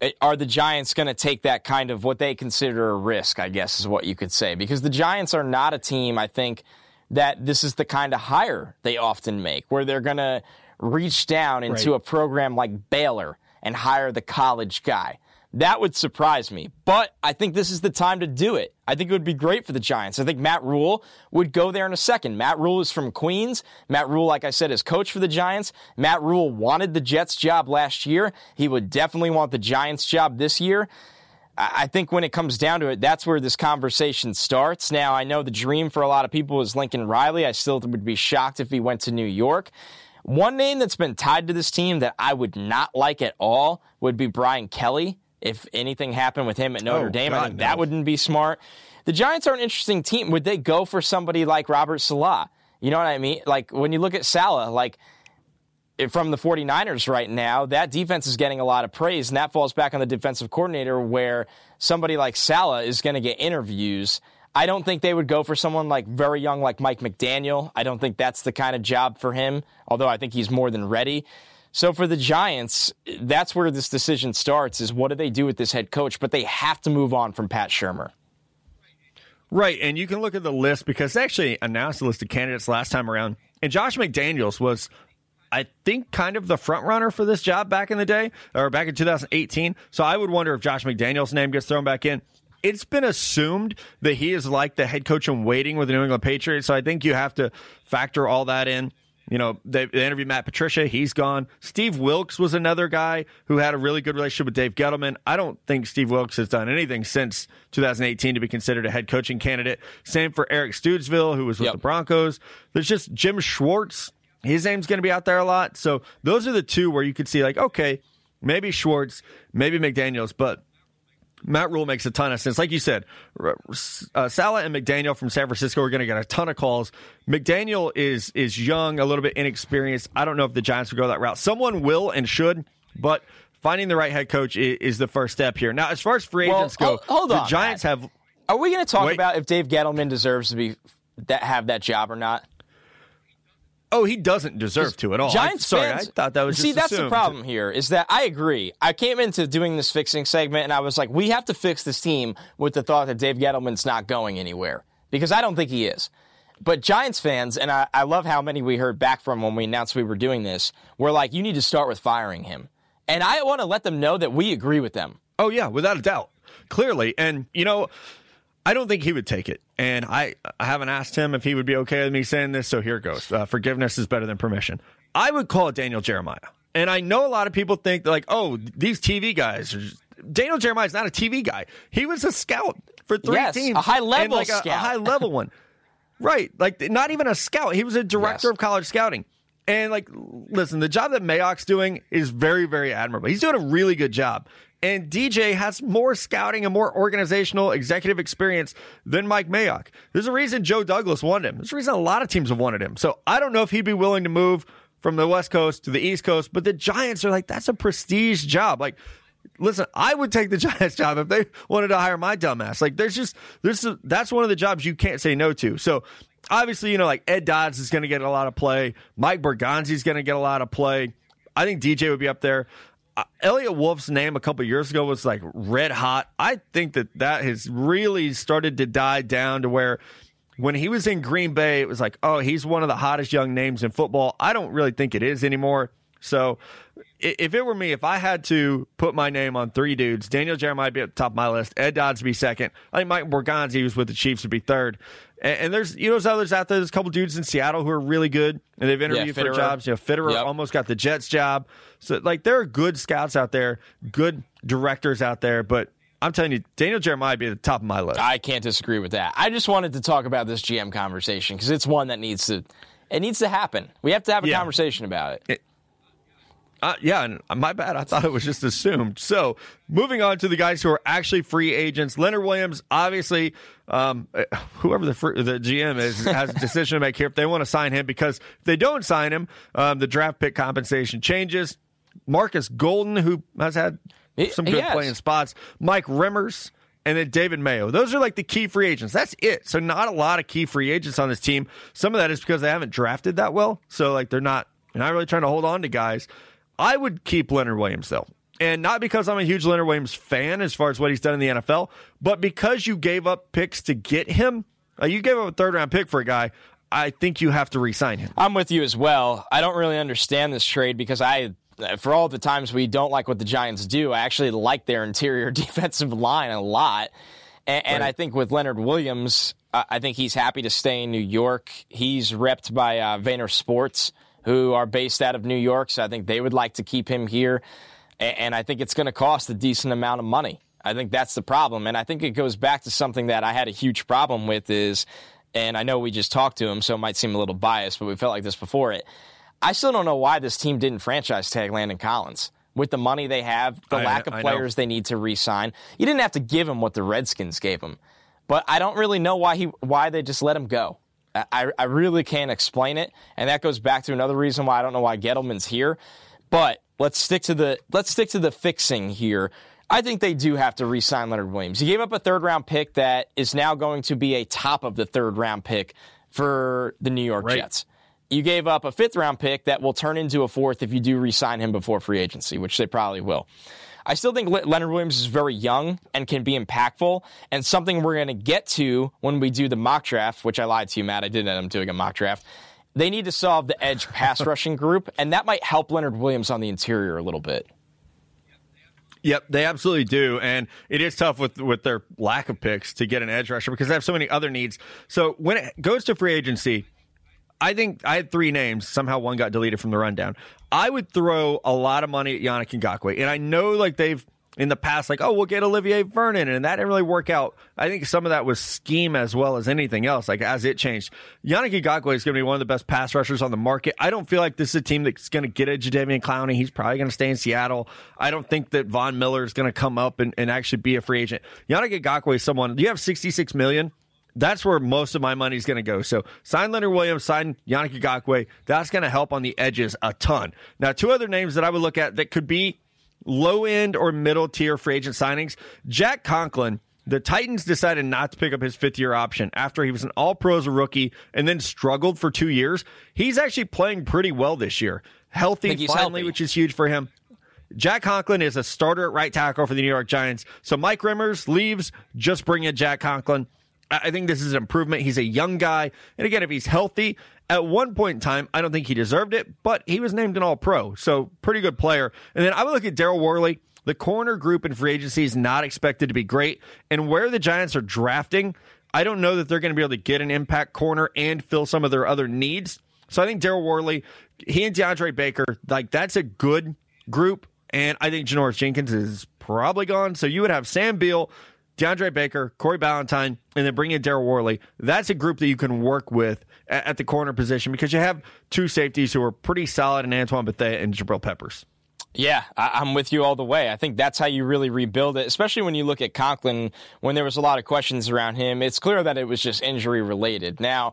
eh, are the Giants going to take that kind of what they consider a risk, I guess is what you could say? Because the Giants are not a team, I think, that this is the kind of hire they often make, where they're going to reach down into right. a program like Baylor and hire the college guy. That would surprise me. But I think this is the time to do it. I think it would be great for the Giants. I think Matt Rhule would go there in a second. Matt Rhule is from Queens. Matt Rhule, like I said, is coach for the Giants. Matt Rhule wanted the Jets job last year. He would definitely want the Giants job this year. I think when it comes down to it, that's where this conversation starts. Now, I know the dream for a lot of people is Lincoln Riley. I still would be shocked if he went to New York. One name that's been tied to this team that I would not like at all would be Brian Kelly if anything happened with him at Notre oh, Dame. God, I think no. that wouldn't be smart. The Giants are an interesting team. Would they go for somebody like Robert Saleh? You know what I mean? Like when you look at Saleh, like from the 49ers right now, that defense is getting a lot of praise, and that falls back on the defensive coordinator where somebody like Saleh is going to get interviews. I don't think they would go for someone like very young like Mike McDaniel. I don't think that's the kind of job for him, although I think he's more than ready. So for the Giants, that's where this decision starts is what do they do with this head coach? But they have to move on from Pat Shurmur. Right, and you can look at the list because they actually announced a list of candidates last time around, and Josh McDaniels was, I think, kind of the front runner for this job back in the day or back in 2018. So I would wonder if Josh McDaniels' name gets thrown back in. It's been assumed that he is like the head coach in waiting with the New England Patriots, so I think you have to factor all that in. You know, they, they interviewed Matt Patricia. He's gone. Steve Wilks was another guy who had a really good relationship with Dave Gettleman. I don't think Steve Wilks has done anything since 2018 to be considered a head coaching candidate. Same for Eric Studesville, who was with Yep. the Broncos. There's just Jim Schwartz. His name's going to be out there a lot. So those are the two where you could see, like, okay, maybe Schwartz, maybe McDaniels, but Matt Rhule makes a ton of sense. Like you said, uh, Saleh and McDaniel from San Francisco are going to get a ton of calls. McDaniel is is young, a little bit inexperienced. I don't know if the Giants will go that route. Someone will and should, but finding the right head coach is, is the first step here. Now, as far as free Well, agents go, hold- hold the on, Giants have. Are we going to talk Wait. about if Dave Gettleman deserves to be that have that job or not? Oh, he doesn't deserve to at all. Giants I, sorry, fans, I thought that was see that's the problem here is that I agree. I came into doing this fixing segment and I was like, we have to fix this team with the thought that Dave Gettleman's not going anywhere because I don't think he is. But Giants fans, and I, I love how many we heard back from when we announced we were doing this, were like, you need to start with firing him. And I want to let them know that we agree with them. Oh yeah, without a doubt, clearly. And you know, I don't think he would take it. And I, I haven't asked him if he would be okay with me saying this. So here goes. Uh, forgiveness is better than permission. I would call it Daniel Jeremiah. And I know a lot of people think like, oh, these TV guys. Are. Daniel Jeremiah is not a TV guy. He was a scout for three Yes, teams, a high level like, a- a high level one. (laughs) Right. Like not even a scout. He was a director Yes. of college scouting. And like listen, the job that Mayock's doing is very, very admirable. He's doing a really good job. And DJ has more scouting and more organizational executive experience than Mike Mayock. There's a reason Joe Douglas wanted him. There's a reason a lot of teams have wanted him. So I don't know if he'd be willing to move from the West Coast to the East Coast, but the Giants are like, that's a prestige job. Like, listen, I would take the (laughs) Giants job if they wanted to hire my dumbass. Like, there's just there's that's one of the jobs you can't say no to. So obviously, you know, like Ed Dodds is going to get a lot of play. Mike Borgonzi is going to get a lot of play. I think DJ would be up there. Elliot Wolf's name a couple years ago was like red hot. I think that that has really started to die down to where when he was in Green Bay, it was like, oh, he's one of the hottest young names in football. I don't really think it is anymore. So if it were me, if I had to put my name on three dudes, Daniel Jeremiah would be at the top of my list. Ed Dodds would be second. I think Mike Borgonzi, who's with the Chiefs, would be third. And, and there's you know there's others out there. There's a couple dudes in Seattle who are really good, and they've interviewed for jobs. You know, Fitterer Yep. almost got the Jets job. So like there are good scouts out there, good directors out there, but. I'm telling you, Daniel Jeremiah would be at the top of my list. I can't disagree with that. I just wanted to talk about this GM conversation because it's one that needs to it needs to happen. We have to have a Yeah. conversation about it. Uh, yeah, and my bad. I thought it was just assumed. So, moving on to the guys who are actually free agents. Leonard Williams, obviously, um, uh, whoever the the GM is has a decision to make here if they want to sign him. Because if they don't sign him, um, the draft pick compensation changes. Marcus Golden, who has had some good has. playing spots. Mike Remmers. And then David Mayo. Those are like the key free agents. That's it. So not a lot of key free agents on this team. Some of that is because they haven't drafted that well. So like they're not they're not really trying to hold on to guys. I would keep Leonard Williams though. And not because I'm a huge Leonard Williams fan as far as what he's done in the NFL, but because you gave up picks to get him. Uh, you gave up a third round pick for a guy. I think you have to re-sign him. I'm with you as well. I don't really understand this trade because I, for all the times we don't like what the Giants do, I actually like their interior (laughs) defensive line a lot. And, and I think with Leonard Williams, uh, I think he's happy to stay in New York. He's repped by uh, Vayner Sports, who are based out of New York, so I think they would like to keep him here. And, I think it's going to cost a decent amount of money. I think that's the problem. And I think it goes back to something that I had a huge problem with is, and I know we just talked to him, so it might seem a little biased, but we felt like this before it. I still don't know why this team didn't franchise tag Landon Collins. With the money they have, the I- lack of players they need to re-sign, you didn't have to give him what the Redskins gave him. But I don't really know why he why they just let him go. I, I really can't explain it, and that goes back to another reason why I don't know why Gettleman's here. But let's stick to the let's stick to the fixing here. I think they do have to re-sign Leonard Williams. You gave up a third round pick that is now going to be a top of the third round pick for the New York Right. Jets. You gave up a fifth round pick that will turn into a fourth if you do re-sign him before free agency, which they probably will. I still think Leonard Williams is very young and can be impactful, and something we're going to get to when we do the mock draft, which I lied to you, Matt. I didn't. end up doing a mock draft. They need to solve the edge pass (laughs) rushing group, and that might help Leonard Williams on the interior a little bit. Yep, they absolutely do, and it is tough with with their lack of picks to get an edge rusher because they have so many other needs. So when it goes to free agency, I think I had three names. Somehow one got deleted from the rundown. I would throw a lot of money at Yannick Ngakoue. And I know like they've in the past, like, oh, we'll get Olivier Vernon, and that didn't really work out. I think some of that was scheme as well as anything else, like as it changed. Yannick Ngakoue is going to be one of the best pass rushers on the market. I don't feel like this is a team that's going to get a Jadeveon Clowney. He's probably going to stay in Seattle. I don't think that Von Miller is going to come up and, and actually be a free agent. Yannick Ngakoue is someone, do you have 66 million. That's where most of my money is going to go. So sign Leonard Williams, sign Yannick Ngakoue. That's going to help on the edges a ton. Now, two other names that I would look at that could be low end or middle tier free agent signings. Jack Conklin, the Titans decided not to pick up his fifth year option after he was an all pro as a rookie and then struggled for two years. He's actually playing pretty well this year. Healthy finally, healthy. which is huge for him. Jack Conklin is a starter at right tackle for the New York Giants. So Mike Remmers leaves, just bring in Jack Conklin. I think this is an improvement. He's a young guy. And again, if he's healthy, at one point in time, I don't think he deserved it, but he was named an all pro. So pretty good player. And then I would look at Daryl Worley. The corner group in free agency is not expected to be great. And where the Giants are drafting, I don't know that they're going to be able to get an impact corner and fill some of their other needs. So I think Daryl Worley, he and DeAndre Baker, like that's a good group. And I think Janoris Jenkins is probably gone. So you would have Sam Beal, DeAndre Baker, Corey Ballentine, and then bring in Daryl Worley. That's a group that you can work with at, at, the corner position because you have two safeties who are pretty solid in Antoine Bethea and Jabril Peppers. Yeah, I, am with you all the way. I think that's how you really rebuild it, especially when you look at Conklin when there was a lot of questions around him. It's clear that it was just injury related. Now,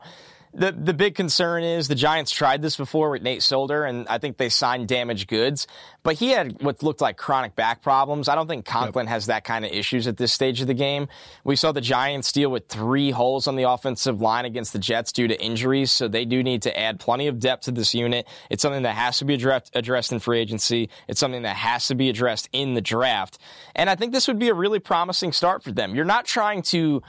the the big concern is the Giants tried this before with Nate Solder, and I think they signed damaged goods. But he had what looked like chronic back problems. I don't think Conklin yep. has that kind of issues at this stage of the game. We saw the Giants deal with three holes on the offensive line against the Jets due to injuries, so they do need to add plenty of depth to this unit. It's something that has to be addressed, addressed in free agency. It's something that has to be addressed in the draft. And I think this would be a really promising start for them. You're not trying to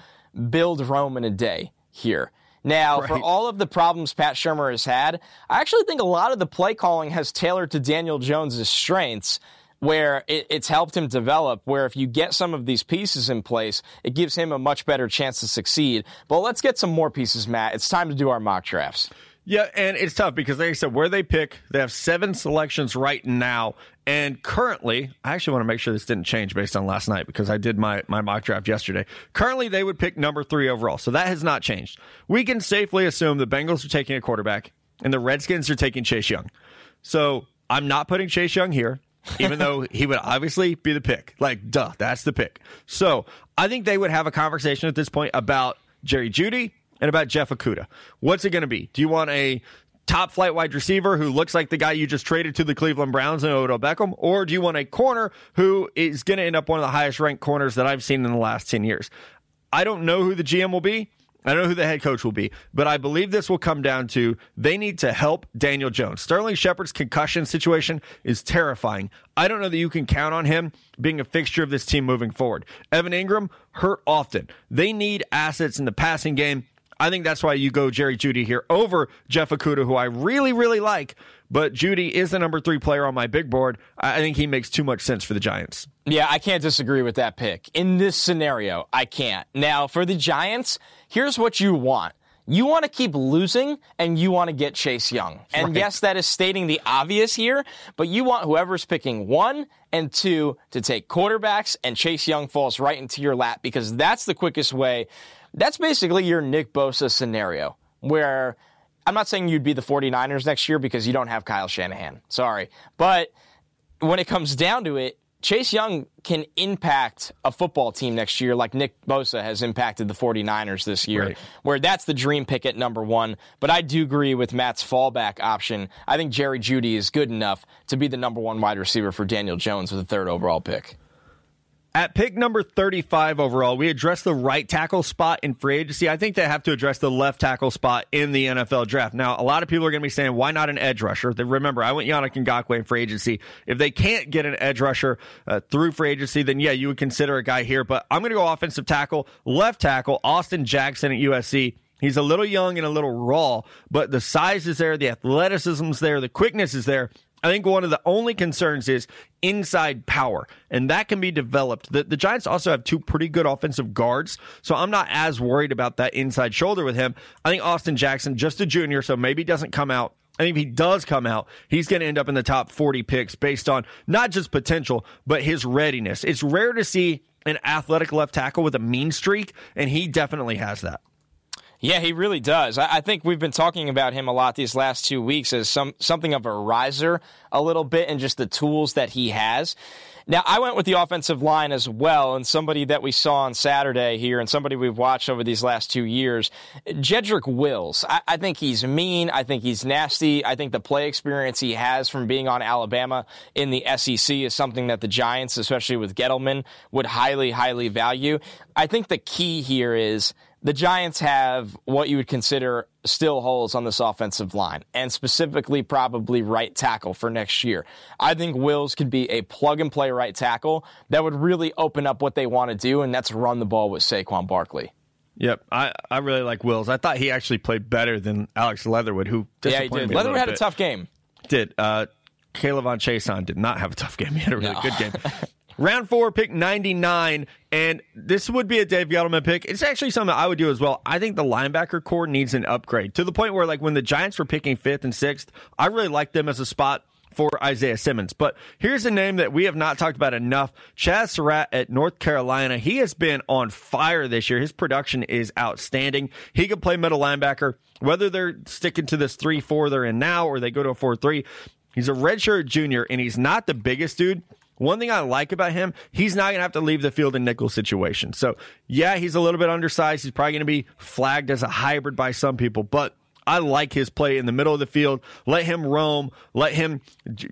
build Rome in a day here. Now, right. for all of the problems Pat Shurmur has had, I actually think a lot of the play calling has tailored to Daniel Jones' strengths where it, it's helped him develop. Where if you get some of these pieces in place, it gives him a much better chance to succeed. But let's get some more pieces, Matt. It's time to do our mock drafts. Yeah, and it's tough because, like I said, where they pick, they have seven selections right now. And currently, I actually want to make sure this didn't change based on last night because I did my, my mock draft yesterday. Currently, they would pick number three overall. So that has not changed. We can safely assume the Bengals are taking a quarterback and the Redskins are taking Chase Young. So I'm not putting Chase Young here, even though (laughs) he would obviously be the pick. Like, duh, that's the pick. So I think they would have a conversation at this point about Jerry Jeudy and about Jeff Okudah. What's it going to be? Do you want a top flight wide receiver who looks like the guy you just traded to the Cleveland Browns and Odell Beckham? Or do you want a corner who is going to end up one of the highest ranked corners that I've seen in the last 10 years? I don't know who the GM will be. I don't know who the head coach will be, but I believe this will come down to they need to help Daniel Jones. Sterling Shepard's concussion situation is terrifying. I don't know that you can count on him being a fixture of this team moving forward. Evan Engram hurt often. They need assets in the passing game. I think that's why you go Jerry Jeudy here over Jeff Okudah, who I really, really like. But Jeudy is the number three player on my big board. I think he makes too much sense for the Giants. Yeah, I can't disagree with that pick. In this scenario, I can't. Now, for the Giants, here's what you want. You want to keep losing and you want to get Chase Young. And right. yes, that is stating the obvious here, but you want whoever's picking one and two to take quarterbacks and Chase Young falls right into your lap because that's the quickest way that's basically your Nick Bosa scenario, where I'm not saying you'd be the 49ers next year because you don't have Kyle Shanahan. Sorry. But when it comes down to it, Chase Young can impact a football team next year like Nick Bosa has impacted the 49ers this year, right. where that's the dream pick at number one. But I do agree with Matt's fallback option. I think Jerry Jeudy is good enough to be the number one wide receiver for Daniel Jones with the third overall pick. At pick number 35 overall, we address the right tackle spot in free agency. I think they have to address the left tackle spot in the NFL draft. Now, a lot of people are going to be saying, why not an edge rusher? Remember, I went Yannick Ngakoue in free agency. If they can't get an edge rusher uh, through free agency, then yeah, you would consider a guy here. But I'm going to go offensive tackle, left tackle, Austin Jackson at USC. He's a little young and a little raw, but the size is there, the athleticism is there, the quickness is there. I think one of the only concerns is inside power, and that can be developed. The, the Giants also have two pretty good offensive guards, so I'm not as worried about that inside shoulder with him. I think Austin Jackson, just a junior, so maybe doesn't come out. I think if he does come out, he's going to end up in the top 40 picks based on not just potential, but his readiness. It's rare to see an athletic left tackle with a mean streak, and he definitely has that. Yeah, he really does. I, think we've been talking about him a lot these last two weeks as some something of a riser a little bit and just the tools that he has. Now, I went with the offensive line as well, and somebody that we saw on Saturday here, and somebody we've watched over these last two years, Jedrick Wills. I, I think he's mean. I think he's nasty. I think the play experience he has from being on Alabama in the SEC is something that the Giants, especially with Gettleman, would highly, highly value. I think the key here is the Giants have what you would consider still holes on this offensive line, and specifically probably right tackle for next year. I think Wills could be a plug and play right tackle that would really open up what they want to do, and that's run the ball with Saquon Barkley. Yep, I, I really like Wills. I thought he actually played better than Alex Leatherwood, who yeah, he did. Leatherwood a had bit. a tough game. Did uh, K'Lavon Chaisson did not have a tough game. (laughs) He had a really no. good game. (laughs) Round four, pick 99. And this would be a Dave Gettleman pick. It's actually something I would do as well. I think the linebacker corps needs an upgrade to the point where, like, when the Giants were picking fifth and sixth, I really liked them as a spot for Isaiah Simmons. But here's a name that we have not talked about enough Chazz Surratt at North Carolina. He has been on fire this year. His production is outstanding. He can play middle linebacker, whether they're sticking to this 3 4 they're in now or they go to a 4 3. He's a redshirt junior, and he's not the biggest dude. One thing I like about him, he's not going to have to leave the field in nickel situations. So, yeah, he's a little bit undersized. He's probably going to be flagged as a hybrid by some people, but I like his play in the middle of the field. Let him roam. Let him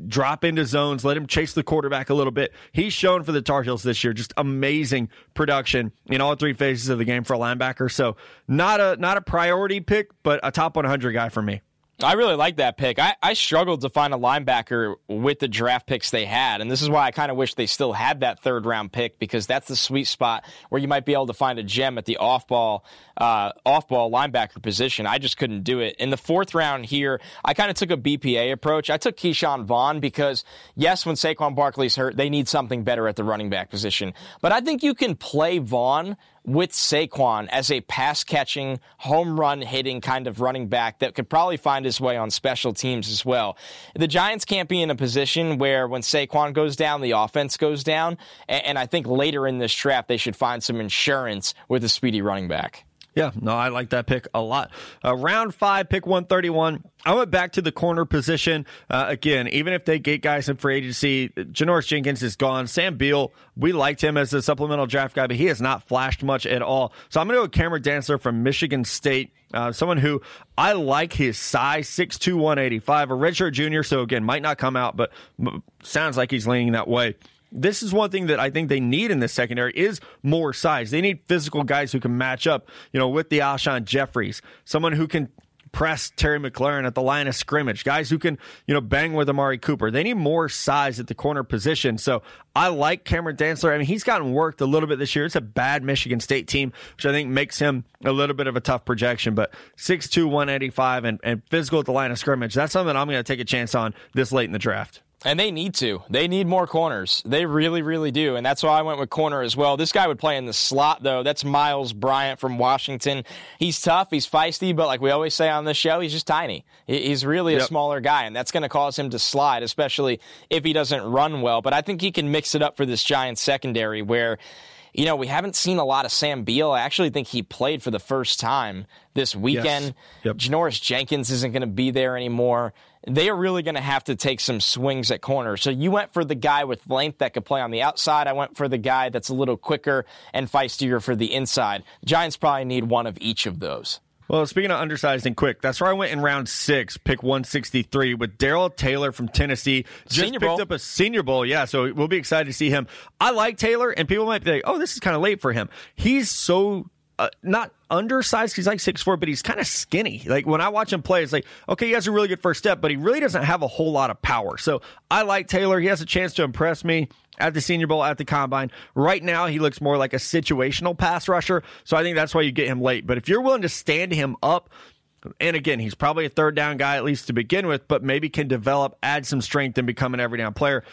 drop into zones. Let him chase the quarterback a little bit. He's shown for the Tar Heels this year just amazing production in all three phases of the game for a linebacker. So not a not a priority pick, but a top 100 guy for me. I really like that pick. I, I struggled to find a linebacker with the draft picks they had, and this is why I kind of wish they still had that third round pick because that's the sweet spot where you might be able to find a gem at the off ball uh, off ball linebacker position. I just couldn't do it. In the fourth round here, I kind of took a BPA approach. I took Ke'Shawn Vaughn because yes, when Saquon Barkley's hurt, they need something better at the running back position. But I think you can play Vaughn with Saquon as a pass catching, home run hitting kind of running back that could probably find his way on special teams as well. The Giants can't be in a position where when Saquon goes down, the offense goes down. And I think later in this draft, they should find some insurance with a speedy running back. Yeah, no, I like that pick a lot. Uh, round five, pick 131. I went back to the corner position. Uh, again, even if they get guys in free agency, Janoris Jenkins is gone. Sam Beal, we liked him as a supplemental draft guy, but he has not flashed much at all. So I'm going to go Cameron Dantzler from Michigan State. Uh, someone who I like his size, 6'2", 185, a redshirt junior. So again, might not come out, but sounds like he's leaning that way this is one thing that I think they need in this secondary is more size. They need physical guys who can match up, you know, with the Alshon Jefferys, someone who can press Terry McLaurin at the line of scrimmage, guys who can, you know, bang with Amari Cooper. They need more size at the corner position. So I like Cameron Dantzler. I mean, he's gotten worked a little bit this year. It's a bad Michigan State team, which I think makes him a little bit of a tough projection. But 6'2, 185 and, and physical at the line of scrimmage, that's something I'm going to take a chance on this late in the draft. And they need to. They need more corners. They really, really do. And that's why I went with corner as well. This guy would play in the slot, though. That's Miles Bryant from Washington. He's tough. He's feisty, but like we always say on this show, he's just tiny. He's really yep. a smaller guy, and that's going to cause him to slide, especially if he doesn't run well. But I think he can mix it up for this Giants secondary where you know, we haven't seen a lot of Sam Beal. I actually think he played for the first time this weekend. Yes. Yep. Janoris Jenkins isn't going to be there anymore. They are really going to have to take some swings at corner. So you went for the guy with length that could play on the outside. I went for the guy that's a little quicker and feistier for the inside. Giants probably need one of each of those. Well, speaking of undersized and quick, that's where I went in round six, pick 163 with Darrell Taylor from Tennessee. Just senior picked bowl. up a senior bowl. Yeah, so we'll be excited to see him. I like Taylor, and people might be like, oh, this is kind of late for him. He's so uh, not undersized. He's like six four, but he's kind of skinny. Like when I watch him play, it's like okay, he has a really good first step, but he really doesn't have a whole lot of power. So I like Taylor. He has a chance to impress me at the Senior Bowl, at the Combine. Right now, he looks more like a situational pass rusher. So I think that's why you get him late. But if you're willing to stand him up, And again, he's probably a third down guy, at least to begin with, but maybe can develop, add some strength, and become an every down player.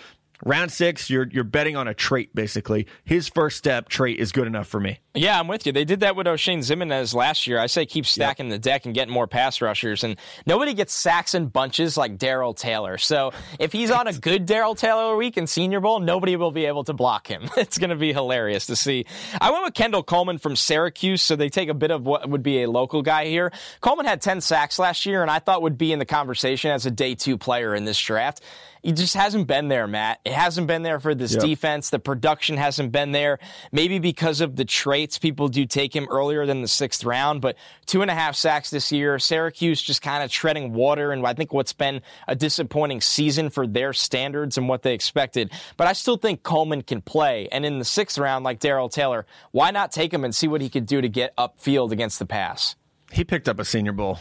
Round six, you're you're betting on a trait basically. His first step trait is good enough for me. Yeah, I'm with you. They did that with Oshane Ximines last year. I say keep stacking yep. the deck and getting more pass rushers. And nobody gets sacks in bunches like Darrell Taylor. So if he's on a good Darrell Taylor week in Senior Bowl, nobody will be able to block him. (laughs) It's going to be hilarious to see. I went with Kendall Coleman from Syracuse, so they take a bit of what would be a local guy here. Coleman had 10 sacks last year, and I thought would be in the conversation as a day two player in this draft he just hasn't been there, Matt. It hasn't been there for this yep. defense. The production hasn't been there. Maybe because of the traits, people do take him earlier than the sixth round, but two and a half sacks this year. Syracuse just kind of treading water, and I think what's been a disappointing season for their standards and what they expected. But I still think Coleman can play. And in the sixth round, like Darrell Taylor, why not take him and see what he could do to get upfield against the pass? He picked up a Senior Bowl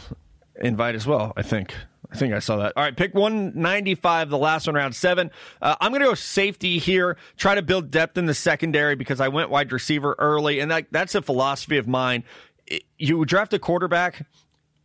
invite as well, I think. I think I saw that. All right, pick 195, the last one, round seven. Uh, I'm going to go safety here, try to build depth in the secondary because I went wide receiver early, and that, that's a philosophy of mine. You draft a quarterback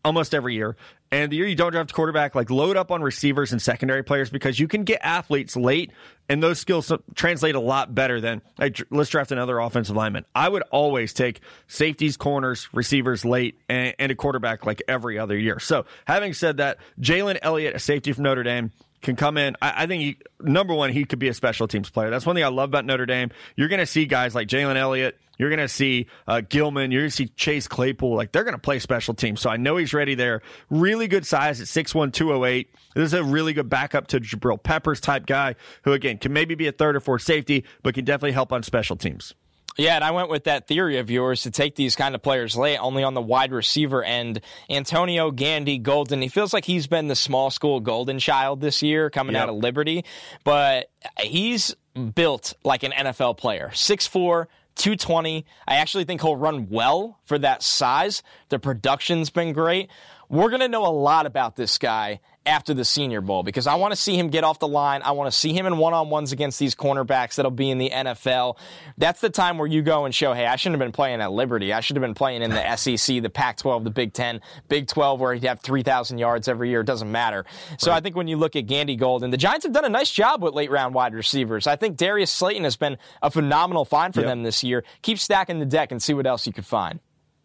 almost every year, and the year you don't draft a quarterback, like load up on receivers and secondary players because you can get athletes late, and those skills translate a lot better than like, let's draft another offensive lineman. I would always take safeties, corners, receivers late, and, and a quarterback like every other year. So, having said that, Jalen Elliott, a safety from Notre Dame, can come in. I, I think he, number one, he could be a special teams player. That's one thing I love about Notre Dame. You're going to see guys like Jalen Elliott. You're going to see uh, Gilman. You're going to see Chase Claypool. Like they're going to play special teams. So I know he's ready there. Really good size at 6'1", 208. This is a really good backup to Jabril Peppers type guy who, again, can maybe be a third or fourth safety, but can definitely help on special teams. Yeah, and I went with that theory of yours to take these kind of players late, only on the wide receiver end. Antonio Gandy Golden, he feels like he's been the small school golden child this year coming yep. out of Liberty, but he's built like an NFL player. 6'4, 220. I actually think he'll run well for that size. The production's been great. We're going to know a lot about this guy after the Senior Bowl because I want to see him get off the line. I want to see him in one on ones against these cornerbacks that'll be in the NFL. That's the time where you go and show, hey, I shouldn't have been playing at Liberty. I should have been playing in the (laughs) SEC, the Pac 12, the Big 10, Big 12, where he'd have 3,000 yards every year. It doesn't matter. So right. I think when you look at Gandy Golden, the Giants have done a nice job with late round wide receivers. I think Darius Slayton has been a phenomenal find for yep. them this year. Keep stacking the deck and see what else you could find.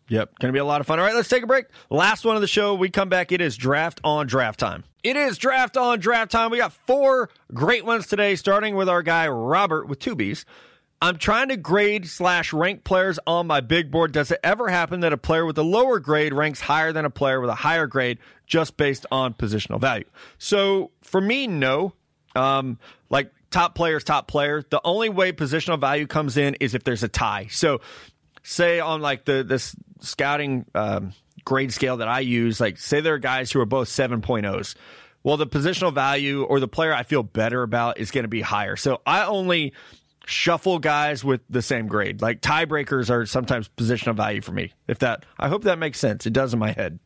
Yep, going to be a lot of fun. All right, let's take a break. Last one of the show. We come back. It is draft on draft time. It is draft on draft time. We got four great ones today, starting with our guy Robert with two B's. I'm trying to grade slash rank players on my big board. Does it ever happen that a player with a lower grade ranks higher than a player with a higher grade just based on positional value? So for me, no. Um, like top players, top player. The only way positional value comes in is if there's a tie. So say on like the this scouting um, grade scale that I use, like say there are guys who are both 7.0s. Well, the positional value or the player I feel better about is going to be higher. So I only shuffle guys with the same grade. Like tiebreakers are sometimes positional value for me. If that, I hope that makes sense. It does in my head.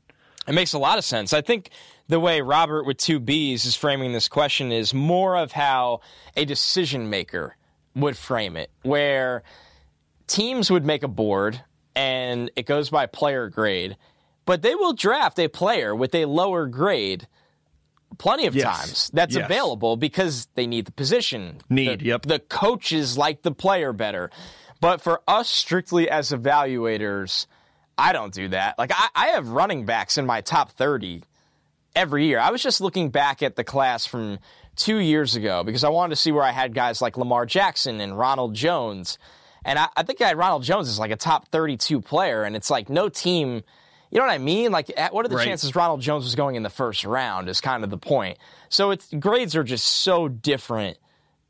It makes a lot of sense. I think the way Robert with two B's is framing this question is more of how a decision maker would frame it, where teams would make a board and it goes by player grade, but they will draft a player with a lower grade plenty of yes. times that's yes. available because they need the position. Need, the, yep. The coaches like the player better. But for us, strictly as evaluators, I don't do that. Like, I, I have running backs in my top 30 every year. I was just looking back at the class from two years ago because I wanted to see where I had guys like Lamar Jackson and Ronald Jones and I, I think I had Ronald Jones is like a top 32 player, and it's like no team. You know what I mean? Like, what are the right. chances Ronald Jones was going in the first round? Is kind of the point. So it's grades are just so different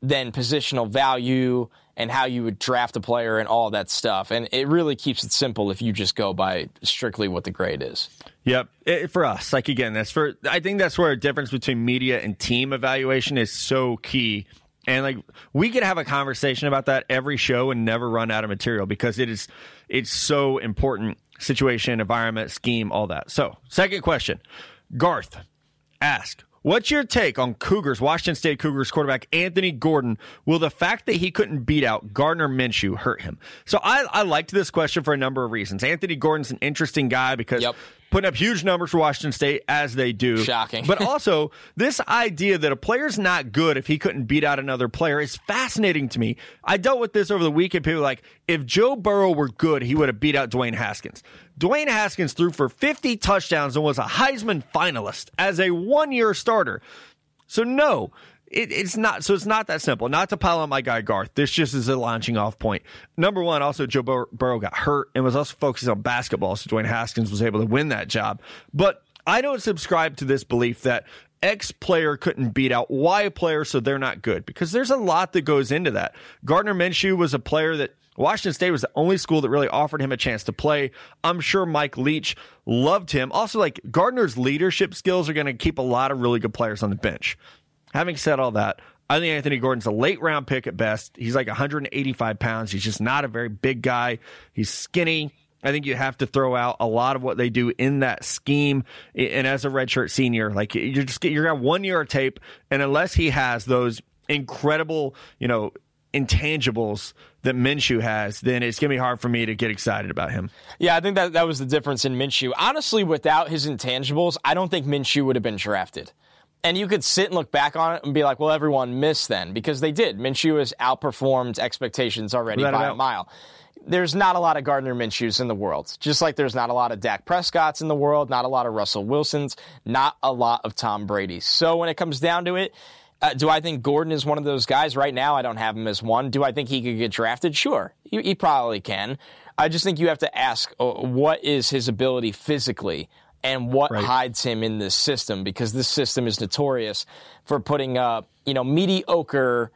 than positional value and how you would draft a player and all that stuff. And it really keeps it simple if you just go by strictly what the grade is. Yep. It, for us, like again, that's for, I think that's where a difference between media and team evaluation is so key and like we could have a conversation about that every show and never run out of material because it is it's so important situation environment scheme all that. So second question. Garth ask what's your take on cougars washington state cougars quarterback anthony gordon? Will the fact that he couldn't beat out gardner minshew hurt him? So i, I liked this question for a number of reasons. Anthony gordon's an interesting guy because yep putting up huge numbers for Washington State as they do. Shocking. but (laughs) also, this idea that a player's not good if he couldn't beat out another player is fascinating to me. I dealt with this over the weekend. People were like, if Joe Burrow were good, he would have beat out Dwayne Haskins. Dwayne Haskins threw for 50 touchdowns and was a Heisman finalist as a one year starter. So, no, it, it's not. So, it's not that simple. Not to pile on my guy Garth. This just is a launching off point. Number one, also, Joe Bur- Burrow got hurt and was also focusing on basketball. So, Dwayne Haskins was able to win that job. But I don't subscribe to this belief that X player couldn't beat out Y player, so they're not good because there's a lot that goes into that. Gardner Minshew was a player that Washington State was the only school that really offered him a chance to play. I'm sure Mike Leach loved him. Also, like Gardner's leadership skills are going to keep a lot of really good players on the bench. Having said all that, I think Anthony Gordon's a late round pick at best. He's like 185 pounds. He's just not a very big guy. He's skinny. I think you have to throw out a lot of what they do in that scheme. And as a redshirt senior, like you're just you're gonna one year of tape, and unless he has those incredible, you know, intangibles that Minshew has, then it's gonna be hard for me to get excited about him. Yeah, I think that that was the difference in Minshew. Honestly, without his intangibles, I don't think Minshew would have been drafted. And you could sit and look back on it and be like, well, everyone missed then because they did. Minshew has outperformed expectations already by a mile. There's not a lot of Gardner Minshews in the world, just like there's not a lot of Dak Prescotts in the world, not a lot of Russell Wilsons, not a lot of Tom Brady's. So when it comes down to it, uh, do I think Gordon is one of those guys? Right now, I don't have him as one. Do I think he could get drafted? Sure, he, he probably can. I just think you have to ask uh, what is his ability physically and what right. hides him in this system because this system is notorious for putting up, you know, mediocre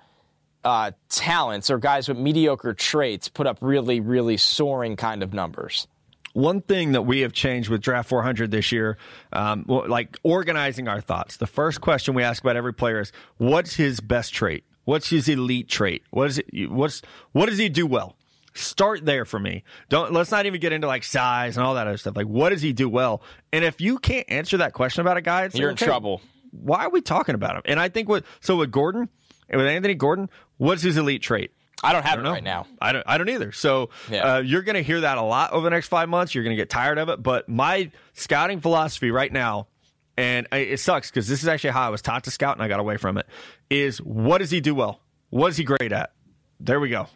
uh, talents or guys with mediocre traits put up really, really soaring kind of numbers. One thing that we have changed with Draft 400 this year, um, like organizing our thoughts. The first question we ask about every player is, "What's his best trait? What's his elite trait? What is it? What's what does he do well?" Start there for me. Don't let's not even get into like size and all that other stuff. Like, what does he do well? And if you can't answer that question about a guy, you're in trouble. Why are we talking about him? And I think what so with Gordon, with Anthony Gordon, what's his elite trait? I don't have I don't it know. right now. I don't. I don't either. So yeah. uh, you're going to hear that a lot over the next five months. You're going to get tired of it. But my scouting philosophy right now, and it sucks because this is actually how I was taught to scout, and I got away from it. Is what does he do well? What is he great at? There we go.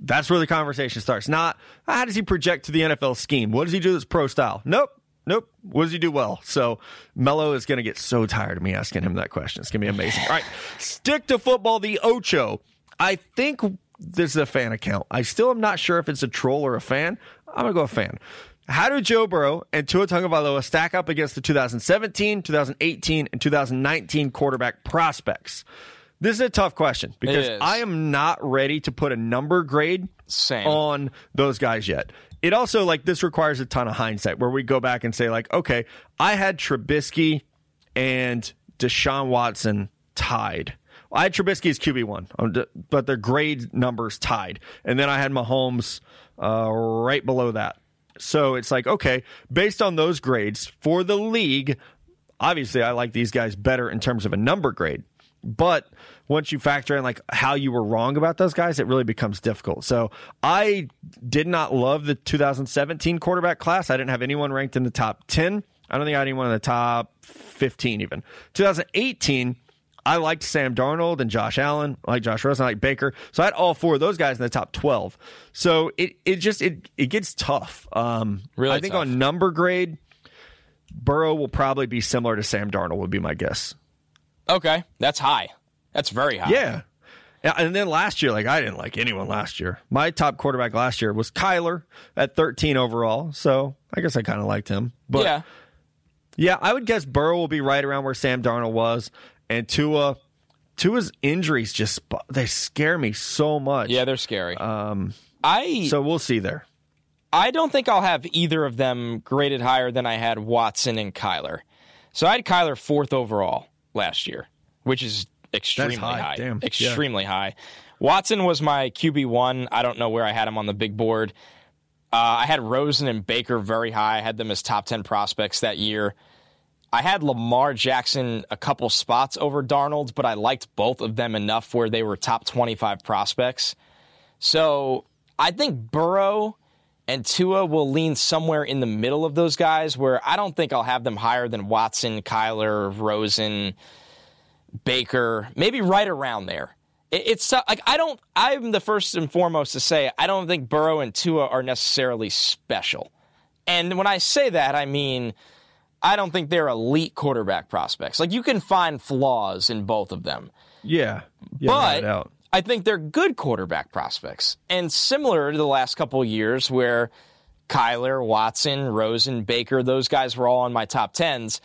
That's where the conversation starts. Not ah, how does he project to the NFL scheme? What does he do that's pro style? Nope. Nope. What does he do well? So Mello is going to get so tired of me asking him that question. It's going to be amazing. All right. Stick to football, the Ocho. I think this is a fan account. I still am not sure if it's a troll or a fan. I'm going to go a fan. How do Joe Burrow and Tua Tagovailoa stack up against the 2017, 2018, and 2019 quarterback prospects? This is a tough question because I am not ready to put a number grade Same. on those guys yet. It also like this requires a ton of hindsight where we go back and say like, okay, I had Trubisky and Deshaun Watson tied. I had Trubisky as QB one, um, but their grade numbers tied, and then I had Mahomes uh, right below that. So it's like okay, based on those grades for the league, obviously I like these guys better in terms of a number grade. But once you factor in like how you were wrong about those guys, it really becomes difficult. So I did not love the 2017 quarterback class. I didn't have anyone ranked in the top 10. I don't think I had anyone in the top 15 even. 2018, I liked Sam Darnold and Josh Allen. I like Josh Rosen, I like Baker. So I had all four of those guys in the top 12. So it, it just, it, it gets tough. Um, really I think tough. on number grade, Burrow will probably be similar to Sam Darnold would be my guess. Okay, that's high. That's very high. Yeah. And then last year, like I didn't like anyone last year. My top quarterback last year was Kyler at 13 overall, so I guess I kind of liked him. But yeah, yeah, I would guess Burrow will be right around where Sam Darnold was, and Tua. Tua's injuries just they scare me so much. Yeah, they're scary. Um, I so we'll see there. I don't think I'll have either of them graded higher than I had Watson and Kyler. So I had Kyler fourth overall last year, which is extremely high. high. Damn. Extremely yeah. high. Watson was my QB one. I don't know where I had him on the big board. Uh, I had Rosen and Baker very high. I had them as top 10 prospects that year. I had Lamar Jackson a couple spots over Darnold, but I liked both of them enough where they were top 25 prospects. So I think Burrow And Tua will lean somewhere in the middle of those guys where I don't think I'll have them higher than Watson, Kyler, Rosen, Baker, maybe right around there. It's uh, like I don't. I'm the first and foremost to say I don't think Burrow and Tua are necessarily special. And when I say that, I mean I don't think they're elite quarterback prospects. Like you can find flaws in both of them. Yeah, yeah but I think they're good quarterback prospects. And similar to the last couple years where Kyler, Watson, Rosen, Baker, those guys were all on my top tens.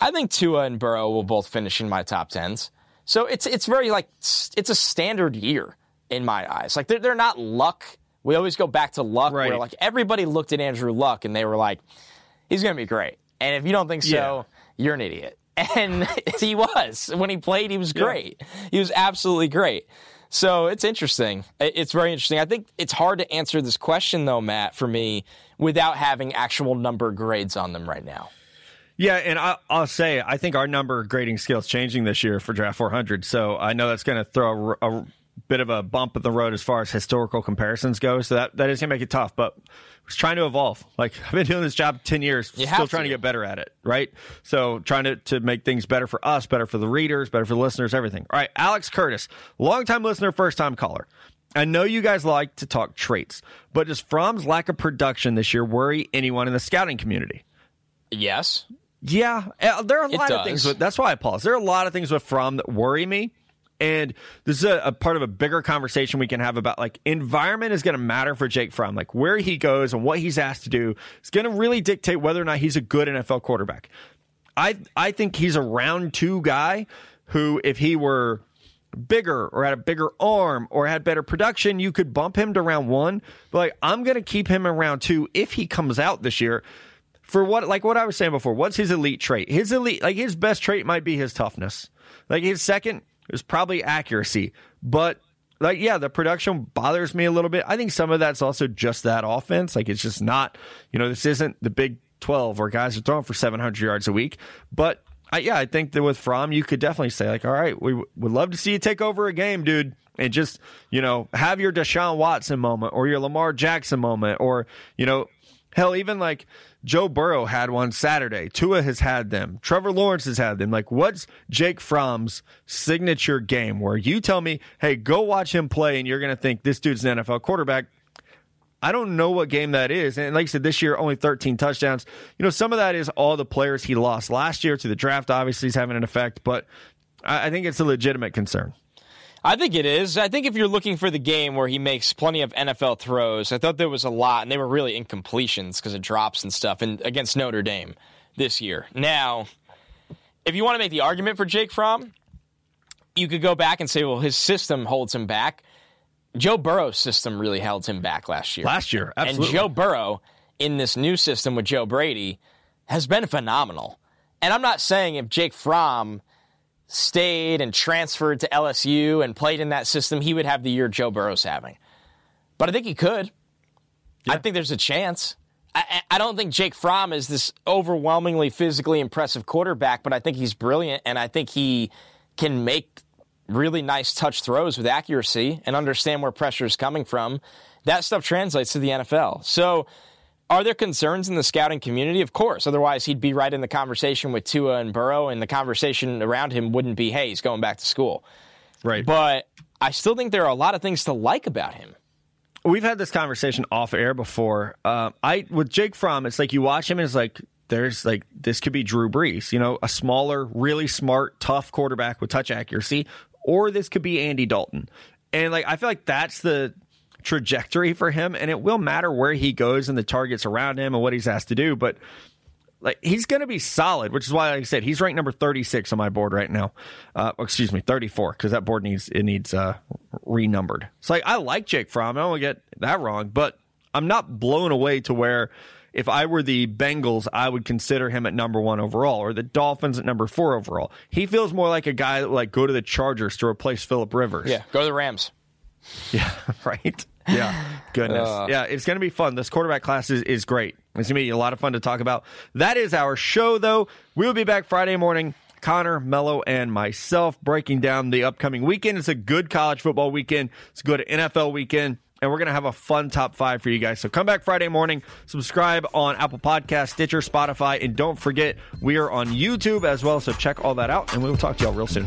I think Tua and Burrow will both finish in my top tens. So it's it's very like it's a standard year in my eyes. Like they're, they're not luck. We always go back to luck right. where like everybody looked at Andrew Luck and they were like, he's going to be great. And if you don't think so, yeah. you're an idiot. (laughs) And (laughs) he was. When he played, he was great. Yeah. He was absolutely great. So it's interesting. It's very interesting. I think it's hard to answer this question, though, Matt, for me, without having actual number grades on them right now. Yeah, and I, will say I think our number grading scale is changing this year for Draft 400. So I know that's going to throw a, a, bit of a bump in the road as far as historical comparisons go. So that that is going to make it tough. But trying to evolve. Like I've been doing this job ten years, you still trying to. to get better at it. Right. So trying to to make things better for us, better for the readers, better for the listeners, everything. All right, Alex Curtis, longtime listener, first time caller. I know you guys like to talk traits, but does Fromm's lack of production this year worry anyone in the scouting community? Yes. Yeah, uh, there are a lot of things. With, that's why I pause. There are a lot of things with Fromm that worry me. And this is a, a, part of a bigger conversation we can have about like environment is going to matter for Jake Fromm. Like where he goes and what he's asked to do is going to really dictate whether or not he's a good NFL quarterback. I I think he's a round two guy who, if he were bigger or had a bigger arm or had better production, you could bump him to round one. But like I'm going to keep him in round two if he comes out this year for what like what I was saying before, what's his elite trait? His elite like his best trait might be his toughness. Like his second is probably accuracy. But like yeah, the production bothers me a little bit. I think some of that's also just that offense. Like it's just not, you know, this isn't the big 12 where guys are throwing for 700 yards a week. But I, yeah, I think that with Fromm, you could definitely say like, all right, we would love to see you take over a game, dude, and just you know have your Deshaun Watson moment or your Lamar Jackson moment or you know hell even like Joe Burrow had one Saturday. Tua has had them. Trevor Lawrence has had them. Like, what's Jake Fromm's signature game where you tell me, hey, go watch him play and you're going to think this dude's an NFL quarterback? I don't know what game that is. And like I said, this year, only 13 touchdowns. You know, some of that is all the players he lost last year to the draft, obviously, is having an effect, but I think it's a legitimate concern. I think it is. I think if you're looking for the game where he makes plenty of NFL throws, I thought there was a lot, and they were really incompletions because of drops and stuff, and against Notre Dame this year. Now, if you want to make the argument for Jake Fromm, you could go back and say, well, his system holds him back. Joe Burrow's system really held him back last year. Last year, absolutely. And Joe Burrow in this new system with Joe Brady has been phenomenal. And I'm not saying if Jake Fromm stayed and transferred to LSU and played in that system, he would have the year Joe Burrow's having. But I think he could. Yeah. I think there's a chance. I, I, don't think Jake Fromm is this overwhelmingly physically impressive quarterback, but I think he's brilliant, and I think he can make really nice touch throws with accuracy and understand where pressure is coming from. That stuff translates to the NFL. So are there concerns in the scouting community? Of course. Otherwise, he'd be right in the conversation with Tua and Burrow, and the conversation around him wouldn't be, hey, he's going back to school. Right. But I still think there are a lot of things to like about him. We've had this conversation off air before. Uh, I with Jake Fromm, it's like you watch him and it's like there's like this could be Drew Brees, you know, a smaller, really smart, tough quarterback with touch accuracy, or this could be Andy Dalton. And like I feel like that's the trajectory for him, and it will matter where he goes and the targets around him and what he's asked to do. But like he's going to be solid, which is why, like I said, he's ranked number thirty six on my board right now. Uh, excuse me, thirty four because that board needs it needs uh, renumbered. So like I like Jake Fromm. I don't get that wrong, but I'm not blown away to where if I were the Bengals, I would consider him at number one overall, or the Dolphins at number four overall. He feels more like a guy that would like go to the Chargers to replace Philip Rivers. Yeah, go to the Rams. (laughs) Yeah, (laughs) right. Yeah, goodness. Uh, yeah, it's going to be fun. This quarterback class is, is great. It's going to be a lot of fun to talk about. That is our show, though. We'll be back Friday morning. Connor, Mello, and myself breaking down the upcoming weekend. It's a good college football weekend. It's a good NFL weekend. and we're going to have a fun top five for you guys. So come back Friday morning, subscribe on Apple Podcast, Stitcher, Spotify, and don't forget we are on YouTube as well. So check all that out, and we will talk to y'all real soon.